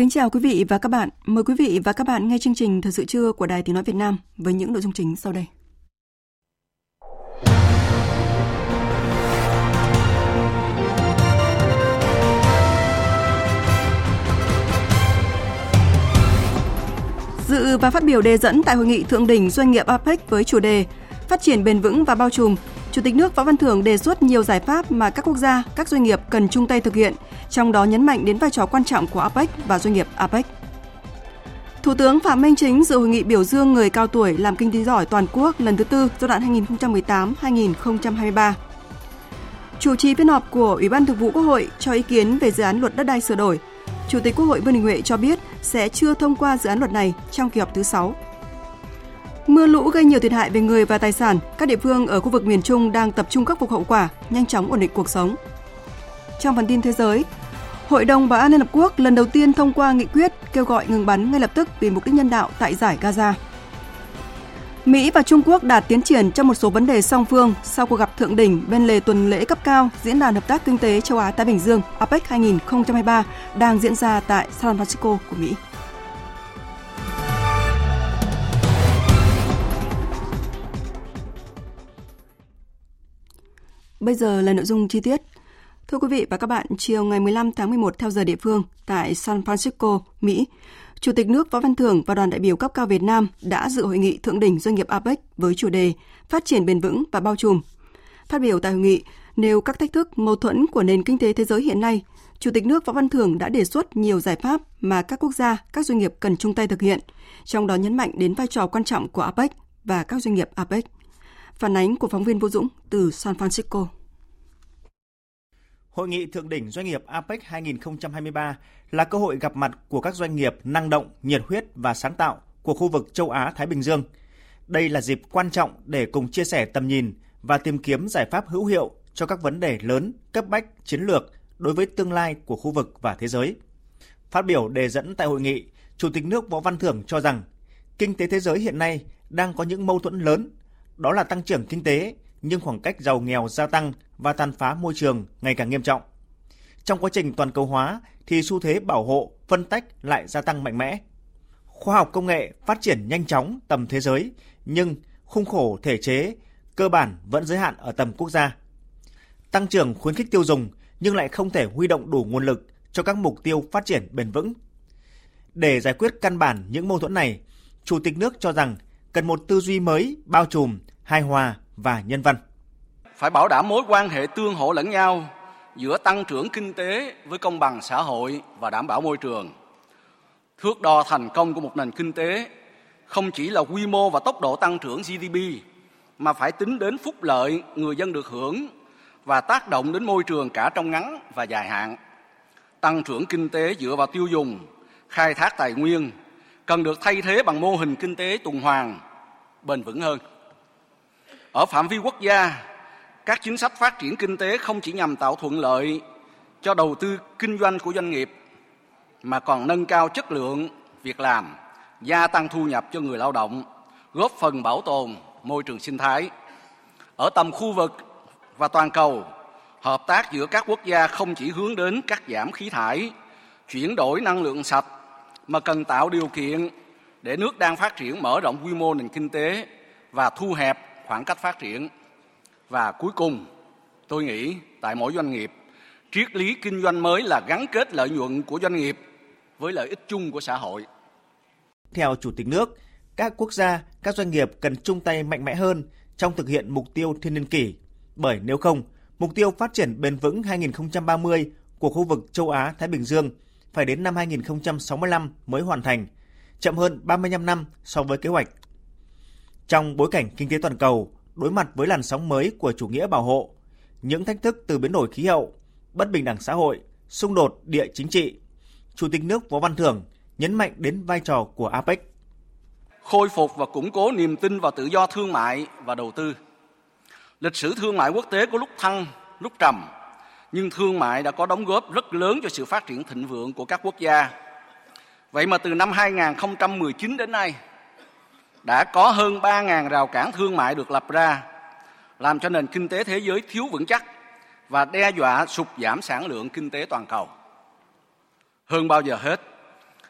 Kính chào quý vị và các bạn. Mời quý vị và các bạn nghe chương trình Thời sự trưa của Đài Tiếng Nói Việt Nam với những nội dung chính sau đây. Dự và phát biểu đề dẫn tại hội nghị thượng đỉnh doanh nghiệp APEC với chủ đề Phát triển bền vững và bao trùm, Chủ tịch nước Võ Văn Thưởng đề xuất nhiều giải pháp mà các quốc gia, các doanh nghiệp cần chung tay thực hiện, trong đó nhấn mạnh đến vai trò quan trọng của APEC và doanh nghiệp APEC. Thủ tướng Phạm Minh Chính dự hội nghị biểu dương người cao tuổi làm kinh tế giỏi toàn quốc lần thứ tư giai đoạn 2018-2023. Chủ trì phiên họp của Ủy ban Thường vụ Quốc hội cho ý kiến về dự án luật đất đai sửa đổi. Chủ tịch Quốc hội Vương Đình Huệ cho biết sẽ chưa thông qua dự án luật này trong kỳ họp thứ 6. Mưa lũ gây nhiều thiệt hại về người và tài sản, các địa phương ở khu vực miền Trung đang tập trung khắc phục hậu quả, nhanh chóng ổn định cuộc sống. Trong phần tin thế giới, Hội đồng Bảo an Liên Hợp Quốc lần đầu tiên thông qua nghị quyết kêu gọi ngừng bắn ngay lập tức vì mục đích nhân đạo tại giải Gaza. Mỹ và Trung Quốc đạt tiến triển trong một số vấn đề song phương sau cuộc gặp thượng đỉnh bên lề tuần lễ cấp cao Diễn đàn Hợp tác Kinh tế Châu Á-Thái Bình Dương APEC 2023 đang diễn ra tại San Francisco của Mỹ. Bây giờ là nội dung chi tiết. Thưa quý vị và các bạn, chiều ngày 15 tháng 11 theo giờ địa phương tại San Francisco, Mỹ, Chủ tịch nước Võ Văn Thưởng và đoàn đại biểu cấp cao Việt Nam đã dự hội nghị thượng đỉnh doanh nghiệp APEC với chủ đề Phát triển bền vững và bao trùm. Phát biểu tại hội nghị, nêu các thách thức mâu thuẫn của nền kinh tế thế giới hiện nay, Chủ tịch nước Võ Văn Thưởng đã đề xuất nhiều giải pháp mà các quốc gia, các doanh nghiệp cần chung tay thực hiện, trong đó nhấn mạnh đến vai trò quan trọng của APEC và các doanh nghiệp APEC. Phản ánh của phóng viên Vũ Dũng từ San Francisco. Hội nghị thượng đỉnh doanh nghiệp APEC 2023 là cơ hội gặp mặt của các doanh nghiệp năng động, nhiệt huyết và sáng tạo của khu vực châu Á Thái Bình Dương. Đây là dịp quan trọng để cùng chia sẻ tầm nhìn và tìm kiếm giải pháp hữu hiệu cho các vấn đề lớn, cấp bách, chiến lược đối với tương lai của khu vực và thế giới. Phát biểu đề dẫn tại hội nghị, Chủ tịch nước Võ Văn Thưởng cho rằng kinh tế thế giới hiện nay đang có những mâu thuẫn lớn đó là tăng trưởng kinh tế, nhưng khoảng cách giàu nghèo gia tăng và tàn phá môi trường ngày càng nghiêm trọng. Trong quá trình toàn cầu hóa thì xu thế bảo hộ, phân tách lại gia tăng mạnh mẽ. Khoa học công nghệ phát triển nhanh chóng tầm thế giới, nhưng khung khổ thể chế cơ bản vẫn giới hạn ở tầm quốc gia. Tăng trưởng khuyến khích tiêu dùng nhưng lại không thể huy động đủ nguồn lực cho các mục tiêu phát triển bền vững. Để giải quyết căn bản những mâu thuẫn này, Chủ tịch nước cho rằng cần một tư duy mới, bao trùm, hài hòa và nhân văn. Phải bảo đảm mối quan hệ tương hỗ lẫn nhau giữa tăng trưởng kinh tế với công bằng xã hội và đảm bảo môi trường. Thước đo thành công của một nền kinh tế không chỉ là quy mô và tốc độ tăng trưởng GDP mà phải tính đến phúc lợi người dân được hưởng và tác động đến môi trường cả trong ngắn và dài hạn. Tăng trưởng kinh tế dựa vào tiêu dùng, khai thác tài nguyên cần được thay thế bằng mô hình kinh tế tuần hoàn bền vững hơn. Ở phạm vi quốc gia, các chính sách phát triển kinh tế không chỉ nhằm tạo thuận lợi cho đầu tư kinh doanh của doanh nghiệp mà còn nâng cao chất lượng việc làm, gia tăng thu nhập cho người lao động, góp phần bảo tồn môi trường sinh thái. Ở tầm khu vực và toàn cầu, hợp tác giữa các quốc gia không chỉ hướng đến cắt giảm khí thải, chuyển đổi năng lượng sạch mà cần tạo điều kiện để nước đang phát triển mở rộng quy mô nền kinh tế và thu hẹp khoảng cách phát triển. Và cuối cùng, tôi nghĩ tại mỗi doanh nghiệp, triết lý kinh doanh mới là gắn kết lợi nhuận của doanh nghiệp với lợi ích chung của xã hội. Theo Chủ tịch nước, các quốc gia, các doanh nghiệp cần chung tay mạnh mẽ hơn trong thực hiện mục tiêu thiên niên kỷ, bởi nếu không, Mục tiêu phát triển bền vững 2030 của khu vực châu Á Thái Bình Dương phải đến năm 2065 mới hoàn thành, chậm hơn 35 năm so với kế hoạch. Trong bối cảnh kinh tế toàn cầu đối mặt với làn sóng mới của chủ nghĩa bảo hộ, những thách thức từ biến đổi khí hậu, bất bình đẳng xã hội, xung đột địa chính trị, Chủ tịch nước Võ Văn Thưởng nhấn mạnh đến vai trò của APEC. Khôi phục và củng cố niềm tin vào tự do thương mại và đầu tư. Lịch sử thương mại quốc tế có lúc thăng, lúc trầm, nhưng thương mại đã có đóng góp rất lớn cho sự phát triển thịnh vượng của các quốc gia. Vậy mà từ năm 2019 đến nay, đã có hơn 3.000 rào cản thương mại được lập ra, làm cho nền kinh tế thế giới thiếu vững chắc và đe dọa sụt giảm sản lượng kinh tế toàn cầu. Hơn bao giờ hết,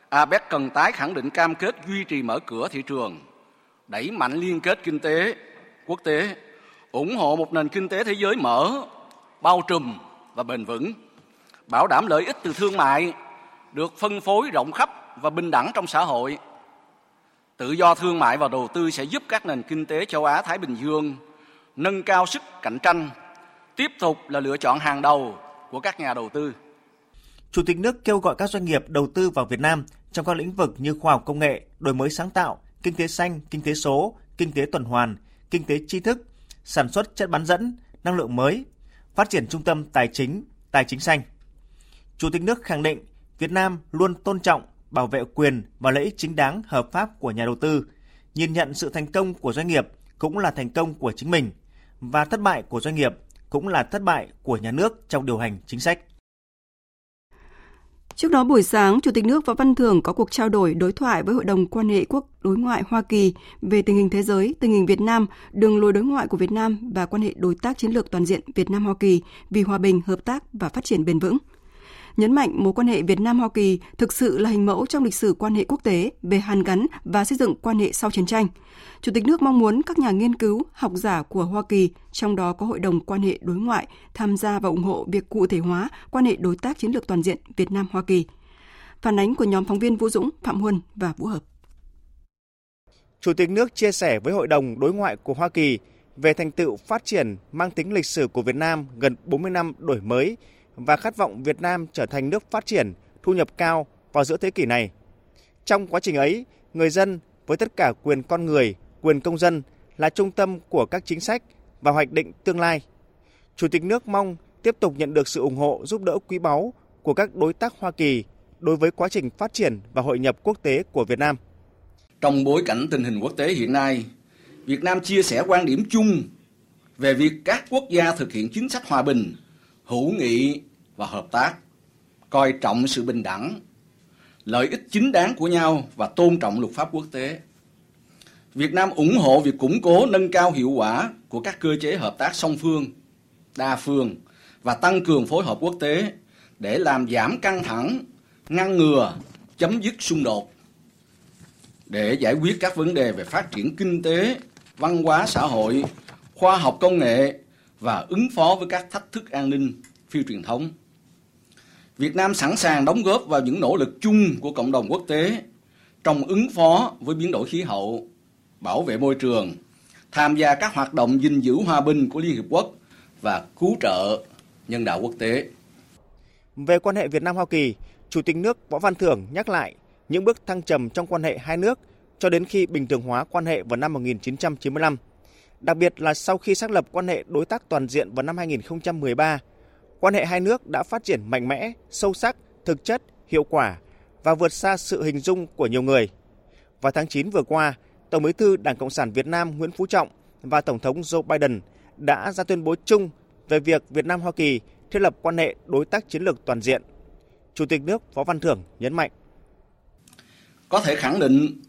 APEC cần tái khẳng định cam kết duy trì mở cửa thị trường, đẩy mạnh liên kết kinh tế quốc tế, ủng hộ một nền kinh tế thế giới mở, bao trùm và bền vững, bảo đảm lợi ích từ thương mại được phân phối rộng khắp và bình đẳng trong xã hội. Tự do thương mại và đầu tư sẽ giúp các nền kinh tế châu Á Thái Bình Dương nâng cao sức cạnh tranh, tiếp tục là lựa chọn hàng đầu của các nhà đầu tư. Chủ tịch nước kêu gọi các doanh nghiệp đầu tư vào Việt Nam trong các lĩnh vực như khoa học công nghệ, đổi mới sáng tạo, kinh tế xanh, kinh tế số, kinh tế tuần hoàn, kinh tế tri thức, sản xuất chất bán dẫn, năng lượng mới, phát triển trung tâm tài chính, tài chính xanh. Chủ tịch nước khẳng định Việt Nam luôn tôn trọng, bảo vệ quyền và lợi ích chính đáng hợp pháp của nhà đầu tư, nhìn nhận sự thành công của doanh nghiệp cũng là thành công của chính mình và thất bại của doanh nghiệp cũng là thất bại của nhà nước trong điều hành chính sách. Trước đó buổi sáng, Chủ tịch nước Võ Văn Thưởng có cuộc trao đổi đối thoại với Hội đồng quan hệ quốc đối ngoại Hoa Kỳ về tình hình thế giới, tình hình Việt Nam, đường lối đối ngoại của Việt Nam và quan hệ đối tác chiến lược toàn diện Việt Nam Hoa Kỳ vì hòa bình, hợp tác và phát triển bền vững nhấn mạnh mối quan hệ Việt Nam Hoa Kỳ thực sự là hình mẫu trong lịch sử quan hệ quốc tế về hàn gắn và xây dựng quan hệ sau chiến tranh. Chủ tịch nước mong muốn các nhà nghiên cứu, học giả của Hoa Kỳ, trong đó có Hội đồng quan hệ đối ngoại, tham gia và ủng hộ việc cụ thể hóa quan hệ đối tác chiến lược toàn diện Việt Nam Hoa Kỳ. Phản ánh của nhóm phóng viên Vũ Dũng, Phạm Huân và Vũ Hợp. Chủ tịch nước chia sẻ với Hội đồng đối ngoại của Hoa Kỳ về thành tựu phát triển mang tính lịch sử của Việt Nam gần 40 năm đổi mới và khát vọng Việt Nam trở thành nước phát triển, thu nhập cao vào giữa thế kỷ này. Trong quá trình ấy, người dân với tất cả quyền con người, quyền công dân là trung tâm của các chính sách và hoạch định tương lai. Chủ tịch nước mong tiếp tục nhận được sự ủng hộ giúp đỡ quý báu của các đối tác Hoa Kỳ đối với quá trình phát triển và hội nhập quốc tế của Việt Nam. Trong bối cảnh tình hình quốc tế hiện nay, Việt Nam chia sẻ quan điểm chung về việc các quốc gia thực hiện chính sách hòa bình, hữu nghị và hợp tác, coi trọng sự bình đẳng, lợi ích chính đáng của nhau và tôn trọng luật pháp quốc tế. Việt Nam ủng hộ việc củng cố nâng cao hiệu quả của các cơ chế hợp tác song phương, đa phương và tăng cường phối hợp quốc tế để làm giảm căng thẳng, ngăn ngừa, chấm dứt xung đột để giải quyết các vấn đề về phát triển kinh tế, văn hóa xã hội, khoa học công nghệ và ứng phó với các thách thức an ninh phi truyền thống. Việt Nam sẵn sàng đóng góp vào những nỗ lực chung của cộng đồng quốc tế trong ứng phó với biến đổi khí hậu, bảo vệ môi trường, tham gia các hoạt động gìn giữ hòa bình của Liên Hiệp Quốc và cứu trợ nhân đạo quốc tế. Về quan hệ Việt Nam Hoa Kỳ, Chủ tịch nước Võ Văn Thưởng nhắc lại những bước thăng trầm trong quan hệ hai nước cho đến khi bình thường hóa quan hệ vào năm 1995. Đặc biệt là sau khi xác lập quan hệ đối tác toàn diện vào năm 2013, quan hệ hai nước đã phát triển mạnh mẽ, sâu sắc, thực chất, hiệu quả và vượt xa sự hình dung của nhiều người. Vào tháng 9 vừa qua, Tổng Bí thư Đảng Cộng sản Việt Nam Nguyễn Phú Trọng và Tổng thống Joe Biden đã ra tuyên bố chung về việc Việt Nam Hoa Kỳ thiết lập quan hệ đối tác chiến lược toàn diện. Chủ tịch nước Võ Văn Thưởng nhấn mạnh: Có thể khẳng định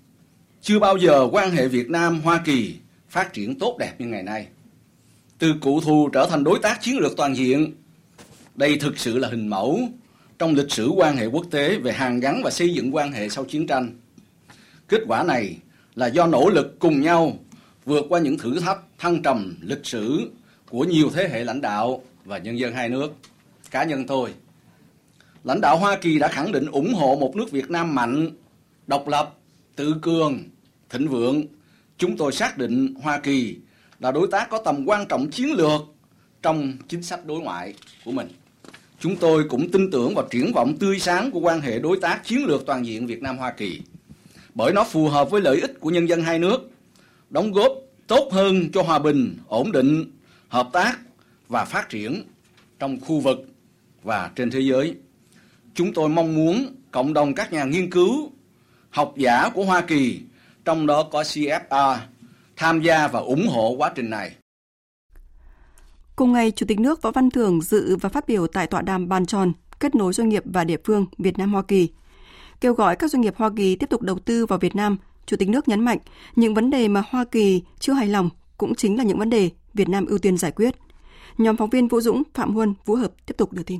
chưa bao giờ quan hệ Việt Nam Hoa Kỳ phát triển tốt đẹp như ngày nay. Từ cụ thù trở thành đối tác chiến lược toàn diện đây thực sự là hình mẫu trong lịch sử quan hệ quốc tế về hàn gắn và xây dựng quan hệ sau chiến tranh. Kết quả này là do nỗ lực cùng nhau vượt qua những thử thách thăng trầm lịch sử của nhiều thế hệ lãnh đạo và nhân dân hai nước. Cá nhân tôi, lãnh đạo Hoa Kỳ đã khẳng định ủng hộ một nước Việt Nam mạnh, độc lập, tự cường, thịnh vượng. Chúng tôi xác định Hoa Kỳ là đối tác có tầm quan trọng chiến lược trong chính sách đối ngoại của mình. Chúng tôi cũng tin tưởng vào triển vọng tươi sáng của quan hệ đối tác chiến lược toàn diện Việt Nam Hoa Kỳ bởi nó phù hợp với lợi ích của nhân dân hai nước, đóng góp tốt hơn cho hòa bình, ổn định, hợp tác và phát triển trong khu vực và trên thế giới. Chúng tôi mong muốn cộng đồng các nhà nghiên cứu, học giả của Hoa Kỳ, trong đó có CFR, tham gia và ủng hộ quá trình này. Cùng ngày, Chủ tịch nước Võ Văn Thưởng dự và phát biểu tại tọa đàm bàn tròn kết nối doanh nghiệp và địa phương Việt Nam Hoa Kỳ. Kêu gọi các doanh nghiệp Hoa Kỳ tiếp tục đầu tư vào Việt Nam, Chủ tịch nước nhấn mạnh những vấn đề mà Hoa Kỳ chưa hài lòng cũng chính là những vấn đề Việt Nam ưu tiên giải quyết. Nhóm phóng viên Vũ Dũng, Phạm Huân, Vũ Hợp tiếp tục đưa tin.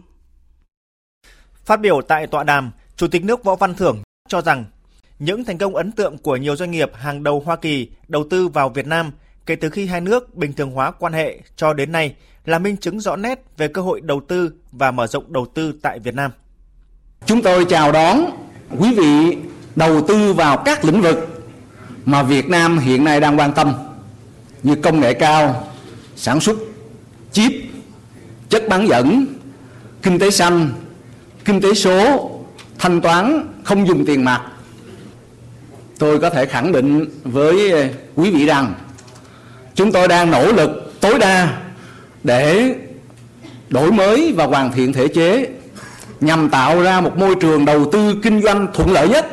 Phát biểu tại tọa đàm, Chủ tịch nước Võ Văn Thưởng cho rằng những thành công ấn tượng của nhiều doanh nghiệp hàng đầu Hoa Kỳ đầu tư vào Việt Nam kể từ khi hai nước bình thường hóa quan hệ cho đến nay là minh chứng rõ nét về cơ hội đầu tư và mở rộng đầu tư tại Việt Nam. Chúng tôi chào đón quý vị đầu tư vào các lĩnh vực mà Việt Nam hiện nay đang quan tâm như công nghệ cao, sản xuất chip, chất bán dẫn, kinh tế xanh, kinh tế số, thanh toán không dùng tiền mặt. Tôi có thể khẳng định với ờ, quý vị rằng chúng tôi đang nỗ lực tối đa để đổi mới và hoàn thiện thể chế nhằm tạo ra một môi trường đầu tư kinh doanh thuận lợi nhất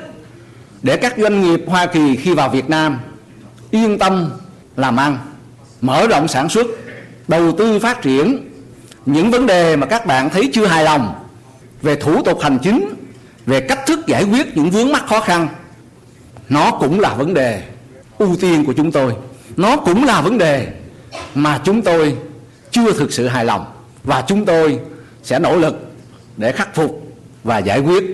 để các doanh nghiệp Hoa Kỳ khi vào Việt Nam yên tâm làm ăn, mở rộng sản xuất, đầu tư phát triển. Những vấn đề mà các bạn thấy chưa hài lòng về thủ tục hành chính, về cách thức giải quyết những vướng mắc khó khăn, nó cũng là vấn đề ưu tiên của chúng tôi. Nó cũng là vấn đề mà chúng tôi chưa thực sự hài lòng và chúng tôi sẽ nỗ lực để khắc phục và giải quyết.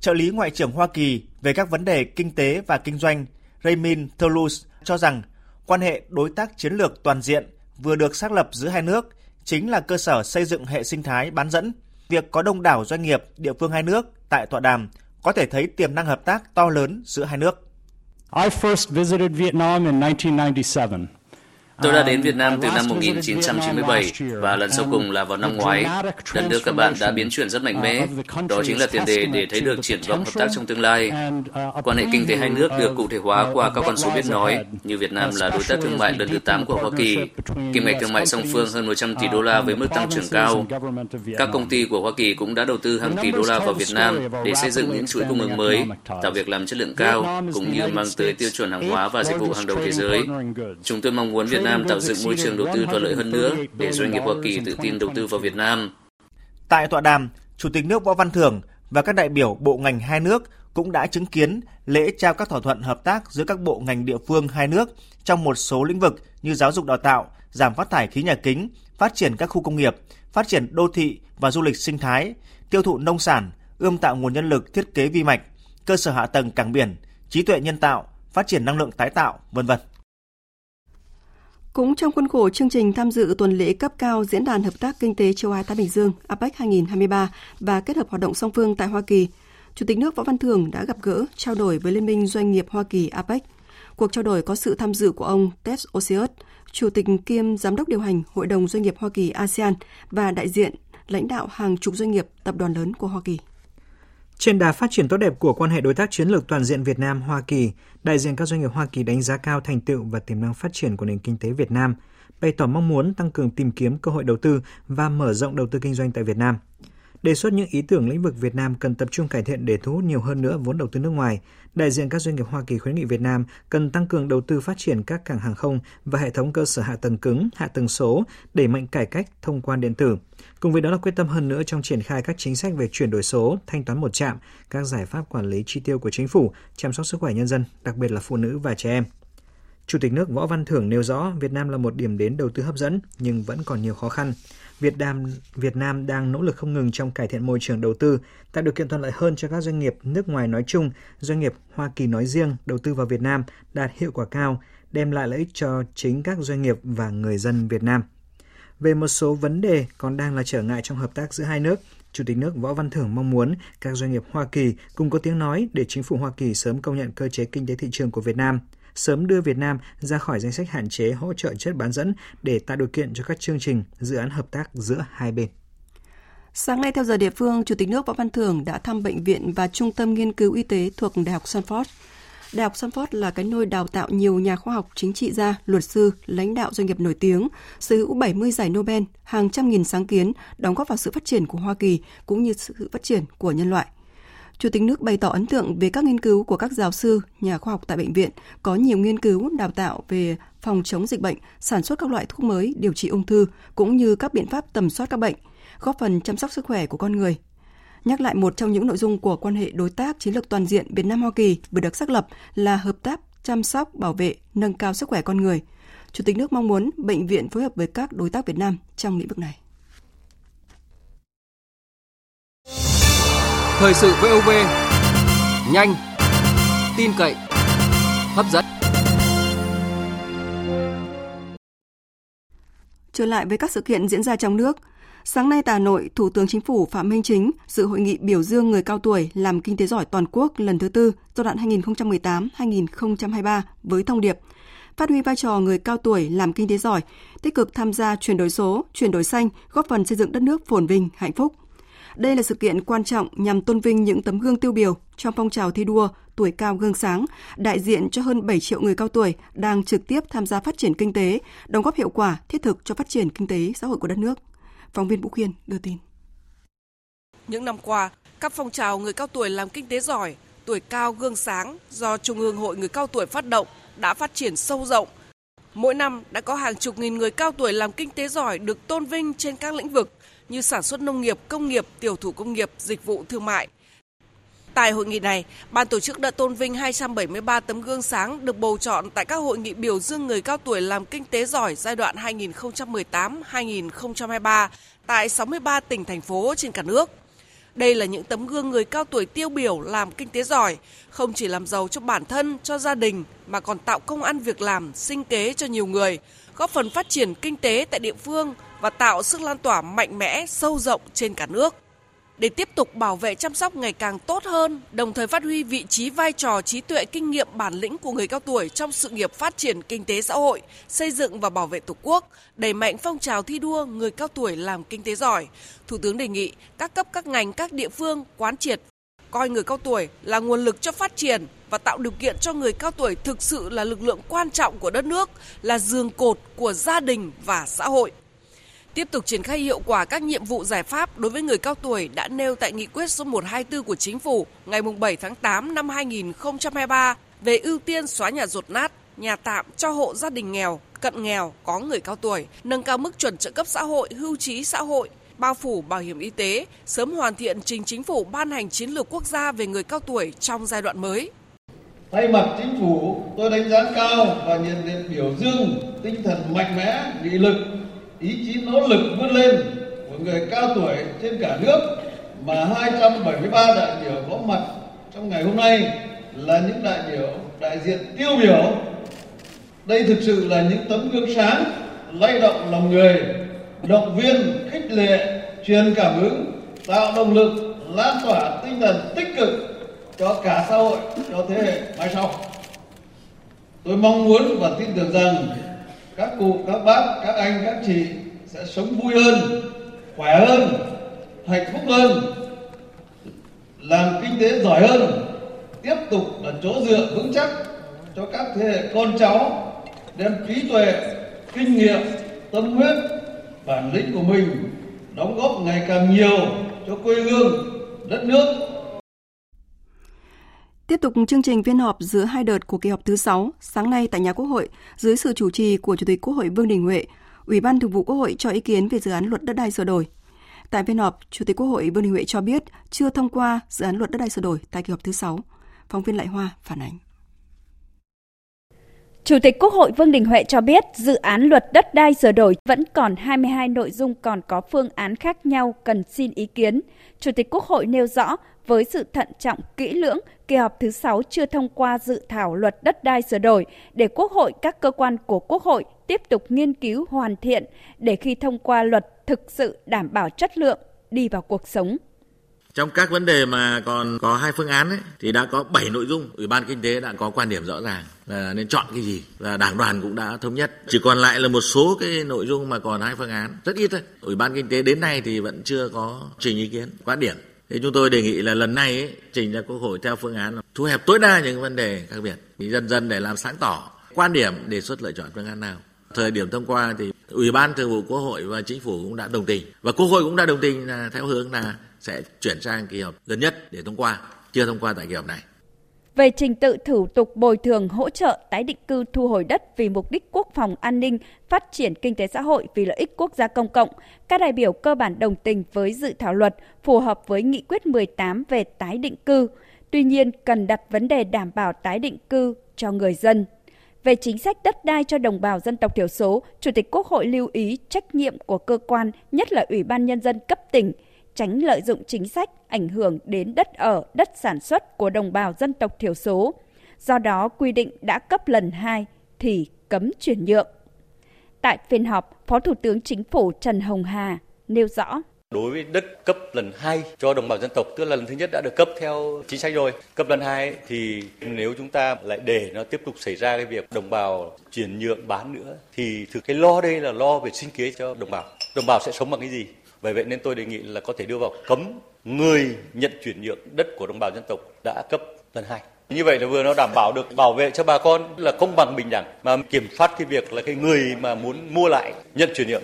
Trợ lý Ngoại trưởng Hoa Kỳ về các vấn đề kinh tế và kinh doanh, Raymond Toulouse cho rằng quan hệ đối tác chiến lược toàn diện vừa được xác lập giữa hai nước chính là cơ sở xây dựng hệ sinh thái bán dẫn. Việc có đông đảo doanh nghiệp địa phương hai nước tại tọa đàm có thể thấy tiềm năng hợp tác to lớn giữa hai nước. I first visited Vietnam in 1997. Tôi đã đến Việt Nam từ năm 1997 và lần sau cùng là vào năm ngoái. Đất nước các bạn đã biến chuyển rất mạnh mẽ. Đó chính là tiền đề để thấy được triển vọng hợp tác trong tương lai. Quan hệ kinh tế hai nước được cụ thể hóa qua các con số biết nói, như Việt Nam là đối tác thương mại lớn thứ 8 của Hoa Kỳ. Kim ngạch thương mại song phương hơn 100 tỷ đô la với mức tăng trưởng cao. Các công ty của Hoa Kỳ cũng đã đầu tư hàng tỷ đô la vào Việt Nam để xây dựng những chuỗi cung ứng mới, tạo việc làm chất lượng cao, cũng như mang tới tiêu chuẩn hàng hóa và dịch vụ hàng đầu thế giới. Chúng tôi mong muốn Việt Nam Nam tạo dựng môi trường đầu tư thuận lợi hơn nữa để doanh nghiệp Hoa Kỳ tự tin đầu tư vào Việt Nam. Tại tọa đàm, Chủ tịch nước Võ Văn Thưởng và các đại biểu bộ ngành hai nước cũng đã chứng kiến lễ trao các thỏa thuận hợp tác giữa các bộ ngành địa phương hai nước trong một số lĩnh vực như giáo dục đào tạo, giảm phát thải khí nhà kính, phát triển các khu công nghiệp, phát triển đô thị và du lịch sinh thái, tiêu thụ nông sản, ươm tạo nguồn nhân lực thiết kế vi mạch, cơ sở hạ tầng cảng biển, trí tuệ nhân tạo, phát triển năng lượng tái tạo, vân vân. Cũng trong khuôn khổ chương trình tham dự tuần lễ cấp cao Diễn đàn Hợp tác Kinh tế Châu Á-Thái Bình Dương APEC 2023 và kết hợp hoạt động song phương tại Hoa Kỳ, Chủ tịch nước Võ Văn Thưởng đã gặp gỡ, trao đổi với Liên minh Doanh nghiệp Hoa Kỳ APEC. Cuộc trao đổi có sự tham dự của ông Ted Osius, Chủ tịch kiêm Giám đốc điều hành Hội đồng Doanh nghiệp Hoa Kỳ ASEAN và đại diện lãnh đạo hàng chục doanh nghiệp tập đoàn lớn của Hoa Kỳ. Trên đà phát triển tốt đẹp của quan hệ đối tác chiến lược toàn diện Việt Nam Hoa Kỳ, đại diện các doanh nghiệp Hoa Kỳ đánh giá cao thành tựu và tiềm năng phát triển của nền kinh tế Việt Nam, bày tỏ mong muốn tăng cường tìm kiếm cơ hội đầu tư và mở rộng đầu tư kinh doanh tại Việt Nam. Đề xuất những ý tưởng lĩnh vực Việt Nam cần tập trung cải thiện để thu hút nhiều hơn nữa vốn đầu tư nước ngoài. Đại diện các doanh nghiệp Hoa Kỳ khuyến nghị Việt Nam cần tăng cường đầu tư phát triển các cảng hàng không và hệ thống cơ sở hạ tầng cứng, hạ tầng số, đẩy mạnh cải cách thông quan điện tử. Cùng với đó là quyết tâm hơn nữa trong triển khai các chính sách về chuyển đổi số, thanh toán một chạm, các giải pháp quản lý chi tiêu của chính phủ, chăm sóc sức khỏe nhân dân, đặc biệt là phụ nữ và trẻ em. Chủ tịch nước Võ Văn Thưởng nêu rõ Việt Nam là một điểm đến đầu tư hấp dẫn nhưng vẫn còn nhiều khó khăn. Việt Nam Việt Nam đang nỗ lực không ngừng trong cải thiện môi trường đầu tư, tạo điều kiện thuận lợi hơn cho các doanh nghiệp nước ngoài nói chung, doanh nghiệp Hoa Kỳ nói riêng đầu tư vào Việt Nam đạt hiệu quả cao, đem lại lợi ích cho chính các doanh nghiệp và người dân Việt Nam. Về một số vấn đề còn đang là trở ngại trong hợp tác giữa hai nước, Chủ tịch nước Võ Văn Thưởng mong muốn các doanh nghiệp Hoa Kỳ cùng có tiếng nói để chính phủ Hoa Kỳ sớm công nhận cơ chế kinh tế thị trường của Việt Nam – sớm đưa Việt Nam ra khỏi danh sách hạn chế hỗ trợ chất bán dẫn để tạo điều kiện cho các chương trình, dự án hợp tác giữa hai bên. Sáng nay theo giờ địa phương, Chủ tịch nước Võ Văn Thưởng đã thăm bệnh viện và trung tâm nghiên cứu y tế thuộc Đại học Stanford. Đại học Stanford là cái nôi đào tạo nhiều nhà khoa học, chính trị gia, luật sư, lãnh đạo doanh nghiệp nổi tiếng, sở hữu 70 giải Nobel, hàng trăm nghìn sáng kiến, đóng góp vào sự phát triển của Hoa Kỳ cũng như sự phát triển của nhân loại. Chủ tịch nước bày tỏ ấn tượng về các nghiên cứu của các giáo sư, nhà khoa học tại bệnh viện, có nhiều nghiên cứu đào tạo về phòng chống dịch bệnh, sản xuất các loại thuốc mới, điều trị ung thư, cũng như các biện pháp tầm soát các bệnh, góp phần chăm sóc sức khỏe của con người. Nhắc lại một trong những nội dung của quan hệ đối tác chiến lược toàn diện Việt Nam Hoa Kỳ vừa được xác lập là hợp tác chăm sóc, bảo vệ, nâng cao sức khỏe con người. Chủ tịch nước mong muốn bệnh viện phối hợp với các đối tác Việt Nam trong lĩnh vực này. Thời sự VOV nhanh, tin cậy, hấp dẫn. Trở lại với các sự kiện diễn ra trong nước, Sáng nay tại Hà Nội, Thủ tướng Chính phủ Phạm Minh Chính dự hội nghị biểu dương người cao tuổi làm kinh tế giỏi toàn quốc lần thứ tư giai đoạn 2018-2023 với thông điệp phát huy vai trò người cao tuổi làm kinh tế giỏi, tích cực tham gia chuyển đổi số, chuyển đổi xanh, góp phần xây dựng đất nước phồn vinh, hạnh phúc. Đây là sự kiện quan trọng nhằm tôn vinh những tấm gương tiêu biểu trong phong trào thi đua tuổi cao gương sáng, đại diện cho hơn 7 triệu người cao tuổi đang trực tiếp tham gia phát triển kinh tế, đóng góp hiệu quả thiết thực cho phát triển kinh tế xã hội của đất nước. Phóng viên Vũ Khiên đưa tin. Những năm qua, các phong trào người cao tuổi làm kinh tế giỏi, tuổi cao gương sáng do Trung ương Hội Người Cao Tuổi phát động đã phát triển sâu rộng. Mỗi năm đã có hàng chục nghìn người cao tuổi làm kinh tế giỏi được tôn vinh trên các lĩnh vực như sản xuất nông nghiệp, công nghiệp, tiểu thủ công nghiệp, dịch vụ thương mại. Tại hội nghị này, ban tổ chức đã tôn vinh 273 tấm gương sáng được bầu chọn tại các hội nghị biểu dương người cao tuổi làm kinh tế giỏi giai đoạn 2018-2023 tại 63 tỉnh thành phố trên cả nước. Đây là những tấm gương người cao tuổi tiêu biểu làm kinh tế giỏi, không chỉ làm giàu cho bản thân, cho gia đình mà còn tạo công ăn việc làm, sinh kế cho nhiều người, góp phần phát triển kinh tế tại địa phương và tạo sức lan tỏa mạnh mẽ, sâu rộng trên cả nước để tiếp tục bảo vệ chăm sóc ngày càng tốt hơn, đồng thời phát huy vị trí vai trò trí tuệ kinh nghiệm bản lĩnh của người cao tuổi trong sự nghiệp phát triển kinh tế xã hội, xây dựng và bảo vệ Tổ quốc, đẩy mạnh phong trào thi đua người cao tuổi làm kinh tế giỏi. Thủ tướng đề nghị các cấp các ngành các địa phương quán triệt coi người cao tuổi là nguồn lực cho phát triển và tạo điều kiện cho người cao tuổi thực sự là lực lượng quan trọng của đất nước, là giường cột của gia đình và xã hội tiếp tục triển khai hiệu quả các nhiệm vụ giải pháp đối với người cao tuổi đã nêu tại nghị quyết số 124 của Chính phủ ngày 7 tháng 8 năm 2023 về ưu tiên xóa nhà rột nát, nhà tạm cho hộ gia đình nghèo, cận nghèo có người cao tuổi, nâng cao mức chuẩn trợ cấp xã hội, hưu trí xã hội, bao phủ bảo hiểm y tế, sớm hoàn thiện trình chính phủ ban hành chiến lược quốc gia về người cao tuổi trong giai đoạn mới. Thay mặt chính phủ, tôi đánh giá cao và nhiệt liệt biểu dương tinh thần mạnh mẽ, nghị lực ý chí nỗ lực vươn lên của người cao tuổi trên cả nước mà 273 đại biểu có mặt trong ngày hôm nay là những đại biểu đại diện tiêu biểu. Đây thực sự là những tấm gương sáng, lay động lòng người, động viên, khích lệ, truyền cảm hứng, tạo động lực, lan tỏa tinh thần tích cực cho cả xã hội, cho thế hệ mai sau. Tôi mong muốn và tin tưởng rằng các cụ, các bác, các anh, các chị sẽ sống vui hơn, khỏe hơn, hạnh phúc hơn, làm kinh tế giỏi hơn, tiếp tục là chỗ dựa vững chắc cho các thế hệ con cháu đem trí tuệ, kinh nghiệm, tâm huyết, bản lĩnh của mình đóng góp ngày càng nhiều cho quê hương, đất nước. Tiếp tục chương trình phiên họp giữa hai đợt của kỳ họp thứ 6, sáng nay tại nhà Quốc hội, dưới sự chủ trì của Chủ tịch Quốc hội Vương Đình Huệ, Ủy ban Thường vụ Quốc hội cho ý kiến về dự án luật đất đai sửa đổi. Tại phiên họp, Chủ tịch Quốc hội Vương Đình Huệ cho biết chưa thông qua dự án luật đất đai sửa đổi tại kỳ họp thứ 6. Phóng viên Lại Hoa phản ánh. Chủ tịch Quốc hội Vương Đình Huệ cho biết dự án luật đất đai sửa đổi vẫn còn 22 nội dung còn có phương án khác nhau cần xin ý kiến. Chủ tịch Quốc hội nêu rõ với sự thận trọng kỹ lưỡng, kỳ họp thứ 6 chưa thông qua dự thảo luật đất đai sửa đổi để Quốc hội các cơ quan của Quốc hội tiếp tục nghiên cứu hoàn thiện để khi thông qua luật thực sự đảm bảo chất lượng đi vào cuộc sống Trong các vấn đề mà còn có hai phương án ấy, thì đã có 7 nội dung, Ủy ban Kinh tế đã có quan điểm rõ ràng là nên chọn cái gì và Đảng đoàn cũng đã thống nhất. Chỉ còn lại là một số cái nội dung mà còn hai phương án, rất ít thôi. Ủy ban Kinh tế đến nay thì vẫn chưa có trình ý kiến, quan điểm. Thì chúng tôi đề nghị là lần này ấy, trình ra Quốc hội theo phương án thu hẹp tối đa những vấn đề khác biệt, thì dần dần để làm sáng tỏ quan điểm đề xuất lựa chọn phương án nào. Thời điểm thông qua thì Ủy ban Thường vụ Quốc hội và Chính phủ cũng đã đồng tình và Quốc hội cũng đã đồng tình là theo hướng là sẽ chuyển sang kỳ họp gần nhất để thông qua, chưa thông qua tại kỳ họp này. Về trình tự thủ tục bồi thường hỗ trợ tái định cư thu hồi đất vì mục đích quốc phòng an ninh, phát triển kinh tế xã hội vì lợi ích quốc gia công cộng, các đại biểu cơ bản đồng tình với dự thảo luật phù hợp với nghị quyết 18 về tái định cư. Tuy nhiên, cần đặt vấn đề đảm bảo tái định cư cho người dân. Về chính sách đất đai cho đồng bào dân tộc thiểu số, Chủ tịch Quốc hội lưu ý trách nhiệm của cơ quan, nhất là Ủy ban Nhân dân cấp tỉnh, tránh lợi dụng chính sách ảnh hưởng đến đất ở, đất sản xuất của đồng bào dân tộc thiểu số. Do đó, quy định đã cấp lần 2 thì cấm chuyển nhượng. Tại phiên họp, Phó Thủ tướng Chính phủ Trần Hồng Hà nêu rõ. Đối với đất cấp lần 2 cho đồng bào dân tộc, tức là lần thứ nhất đã được cấp theo chính sách rồi. Cấp lần 2 thì nếu chúng ta lại để nó tiếp tục xảy ra cái việc đồng bào chuyển nhượng bán nữa thì thực cái lo đây là lo về sinh kế cho đồng bào. Đồng bào sẽ sống bằng cái gì? Bởi vậy nên tôi đề nghị là có thể đưa vào cấm người nhận chuyển nhượng đất của đồng bào dân tộc đã cấp lần hai Như vậy là vừa nó đảm bảo được bảo vệ cho bà con là công bằng, bình đẳng, mà kiểm soát cái việc là cái người mà muốn mua lại, nhận chuyển nhượng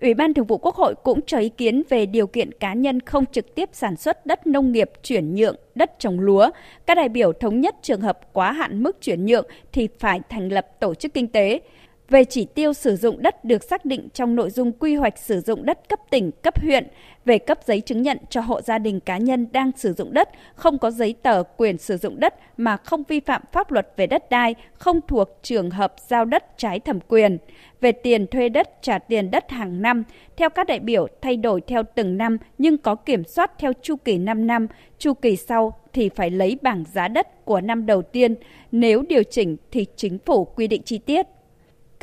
Ủy ban Thường vụ Quốc hội cũng cho ý kiến về điều kiện cá nhân không trực tiếp sản xuất đất nông nghiệp chuyển nhượng đất trồng lúa. Các đại biểu thống nhất trường hợp quá hạn mức chuyển nhượng thì phải thành lập tổ chức kinh tế. Về chỉ tiêu sử dụng đất được xác định trong nội dung quy hoạch sử dụng đất cấp tỉnh, cấp huyện, về cấp giấy chứng nhận cho hộ gia đình cá nhân đang sử dụng đất, không có giấy tờ quyền sử dụng đất mà không vi phạm pháp luật về đất đai, không thuộc trường hợp giao đất trái thẩm quyền. Về tiền thuê đất, trả tiền đất hàng năm, theo các đại biểu thay đổi theo từng năm nhưng có kiểm soát theo chu kỳ 5 năm, chu kỳ sau thì phải lấy bảng giá đất của năm đầu tiên, nếu điều chỉnh thì chính phủ quy định chi tiết.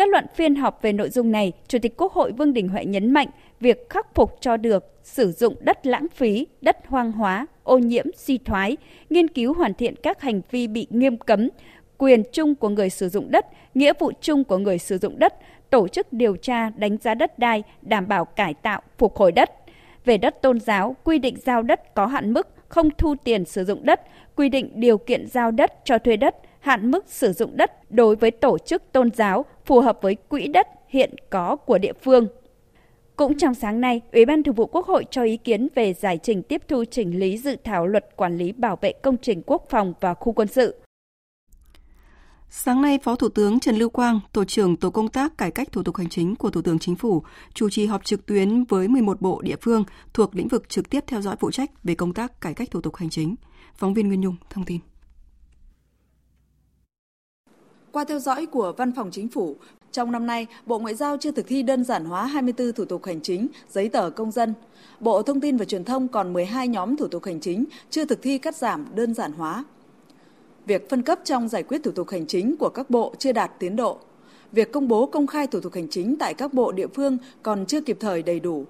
Kết luận phiên họp về nội dung này, Chủ tịch Quốc hội Vương Đình Huệ nhấn mạnh việc khắc phục cho được sử dụng đất lãng phí, đất hoang hóa, ô nhiễm, suy thoái, nghiên cứu hoàn thiện các hành vi bị nghiêm cấm, quyền chung của người sử dụng đất, nghĩa vụ chung của người sử dụng đất, tổ chức điều tra đánh giá đất đai, đảm bảo cải tạo, phục hồi đất. Về đất tôn giáo, quy định giao đất có hạn mức, không thu tiền sử dụng đất, quy định điều kiện giao đất cho thuê đất, hạn mức sử dụng đất đối với tổ chức tôn giáo phù hợp với quỹ đất hiện có của địa phương. Cũng trong sáng nay, Ủy ban Thường vụ Quốc hội cho ý kiến về giải trình tiếp thu chỉnh lý dự thảo luật quản lý bảo vệ công trình quốc phòng và khu quân sự. Sáng nay, Phó Thủ tướng Trần Lưu Quang, Tổ trưởng Tổ công tác cải cách thủ tục hành chính của Thủ tướng Chính phủ, chủ trì họp trực tuyến với 11 bộ địa phương thuộc lĩnh vực trực tiếp theo dõi phụ trách về công tác cải cách thủ tục hành chính. Phóng viên Nguyên Nhung thông tin. Qua theo dõi của Văn phòng Chính phủ, trong năm nay, Bộ Ngoại giao chưa thực thi đơn giản hóa 24 thủ tục hành chính, giấy tờ công dân. Bộ Thông tin và Truyền thông còn 12 nhóm thủ tục hành chính chưa thực thi cắt giảm đơn giản hóa. Việc phân cấp trong giải quyết thủ tục hành chính của các bộ chưa đạt tiến độ. Việc công bố công khai thủ tục hành chính tại các bộ địa phương còn chưa kịp thời đầy đủ.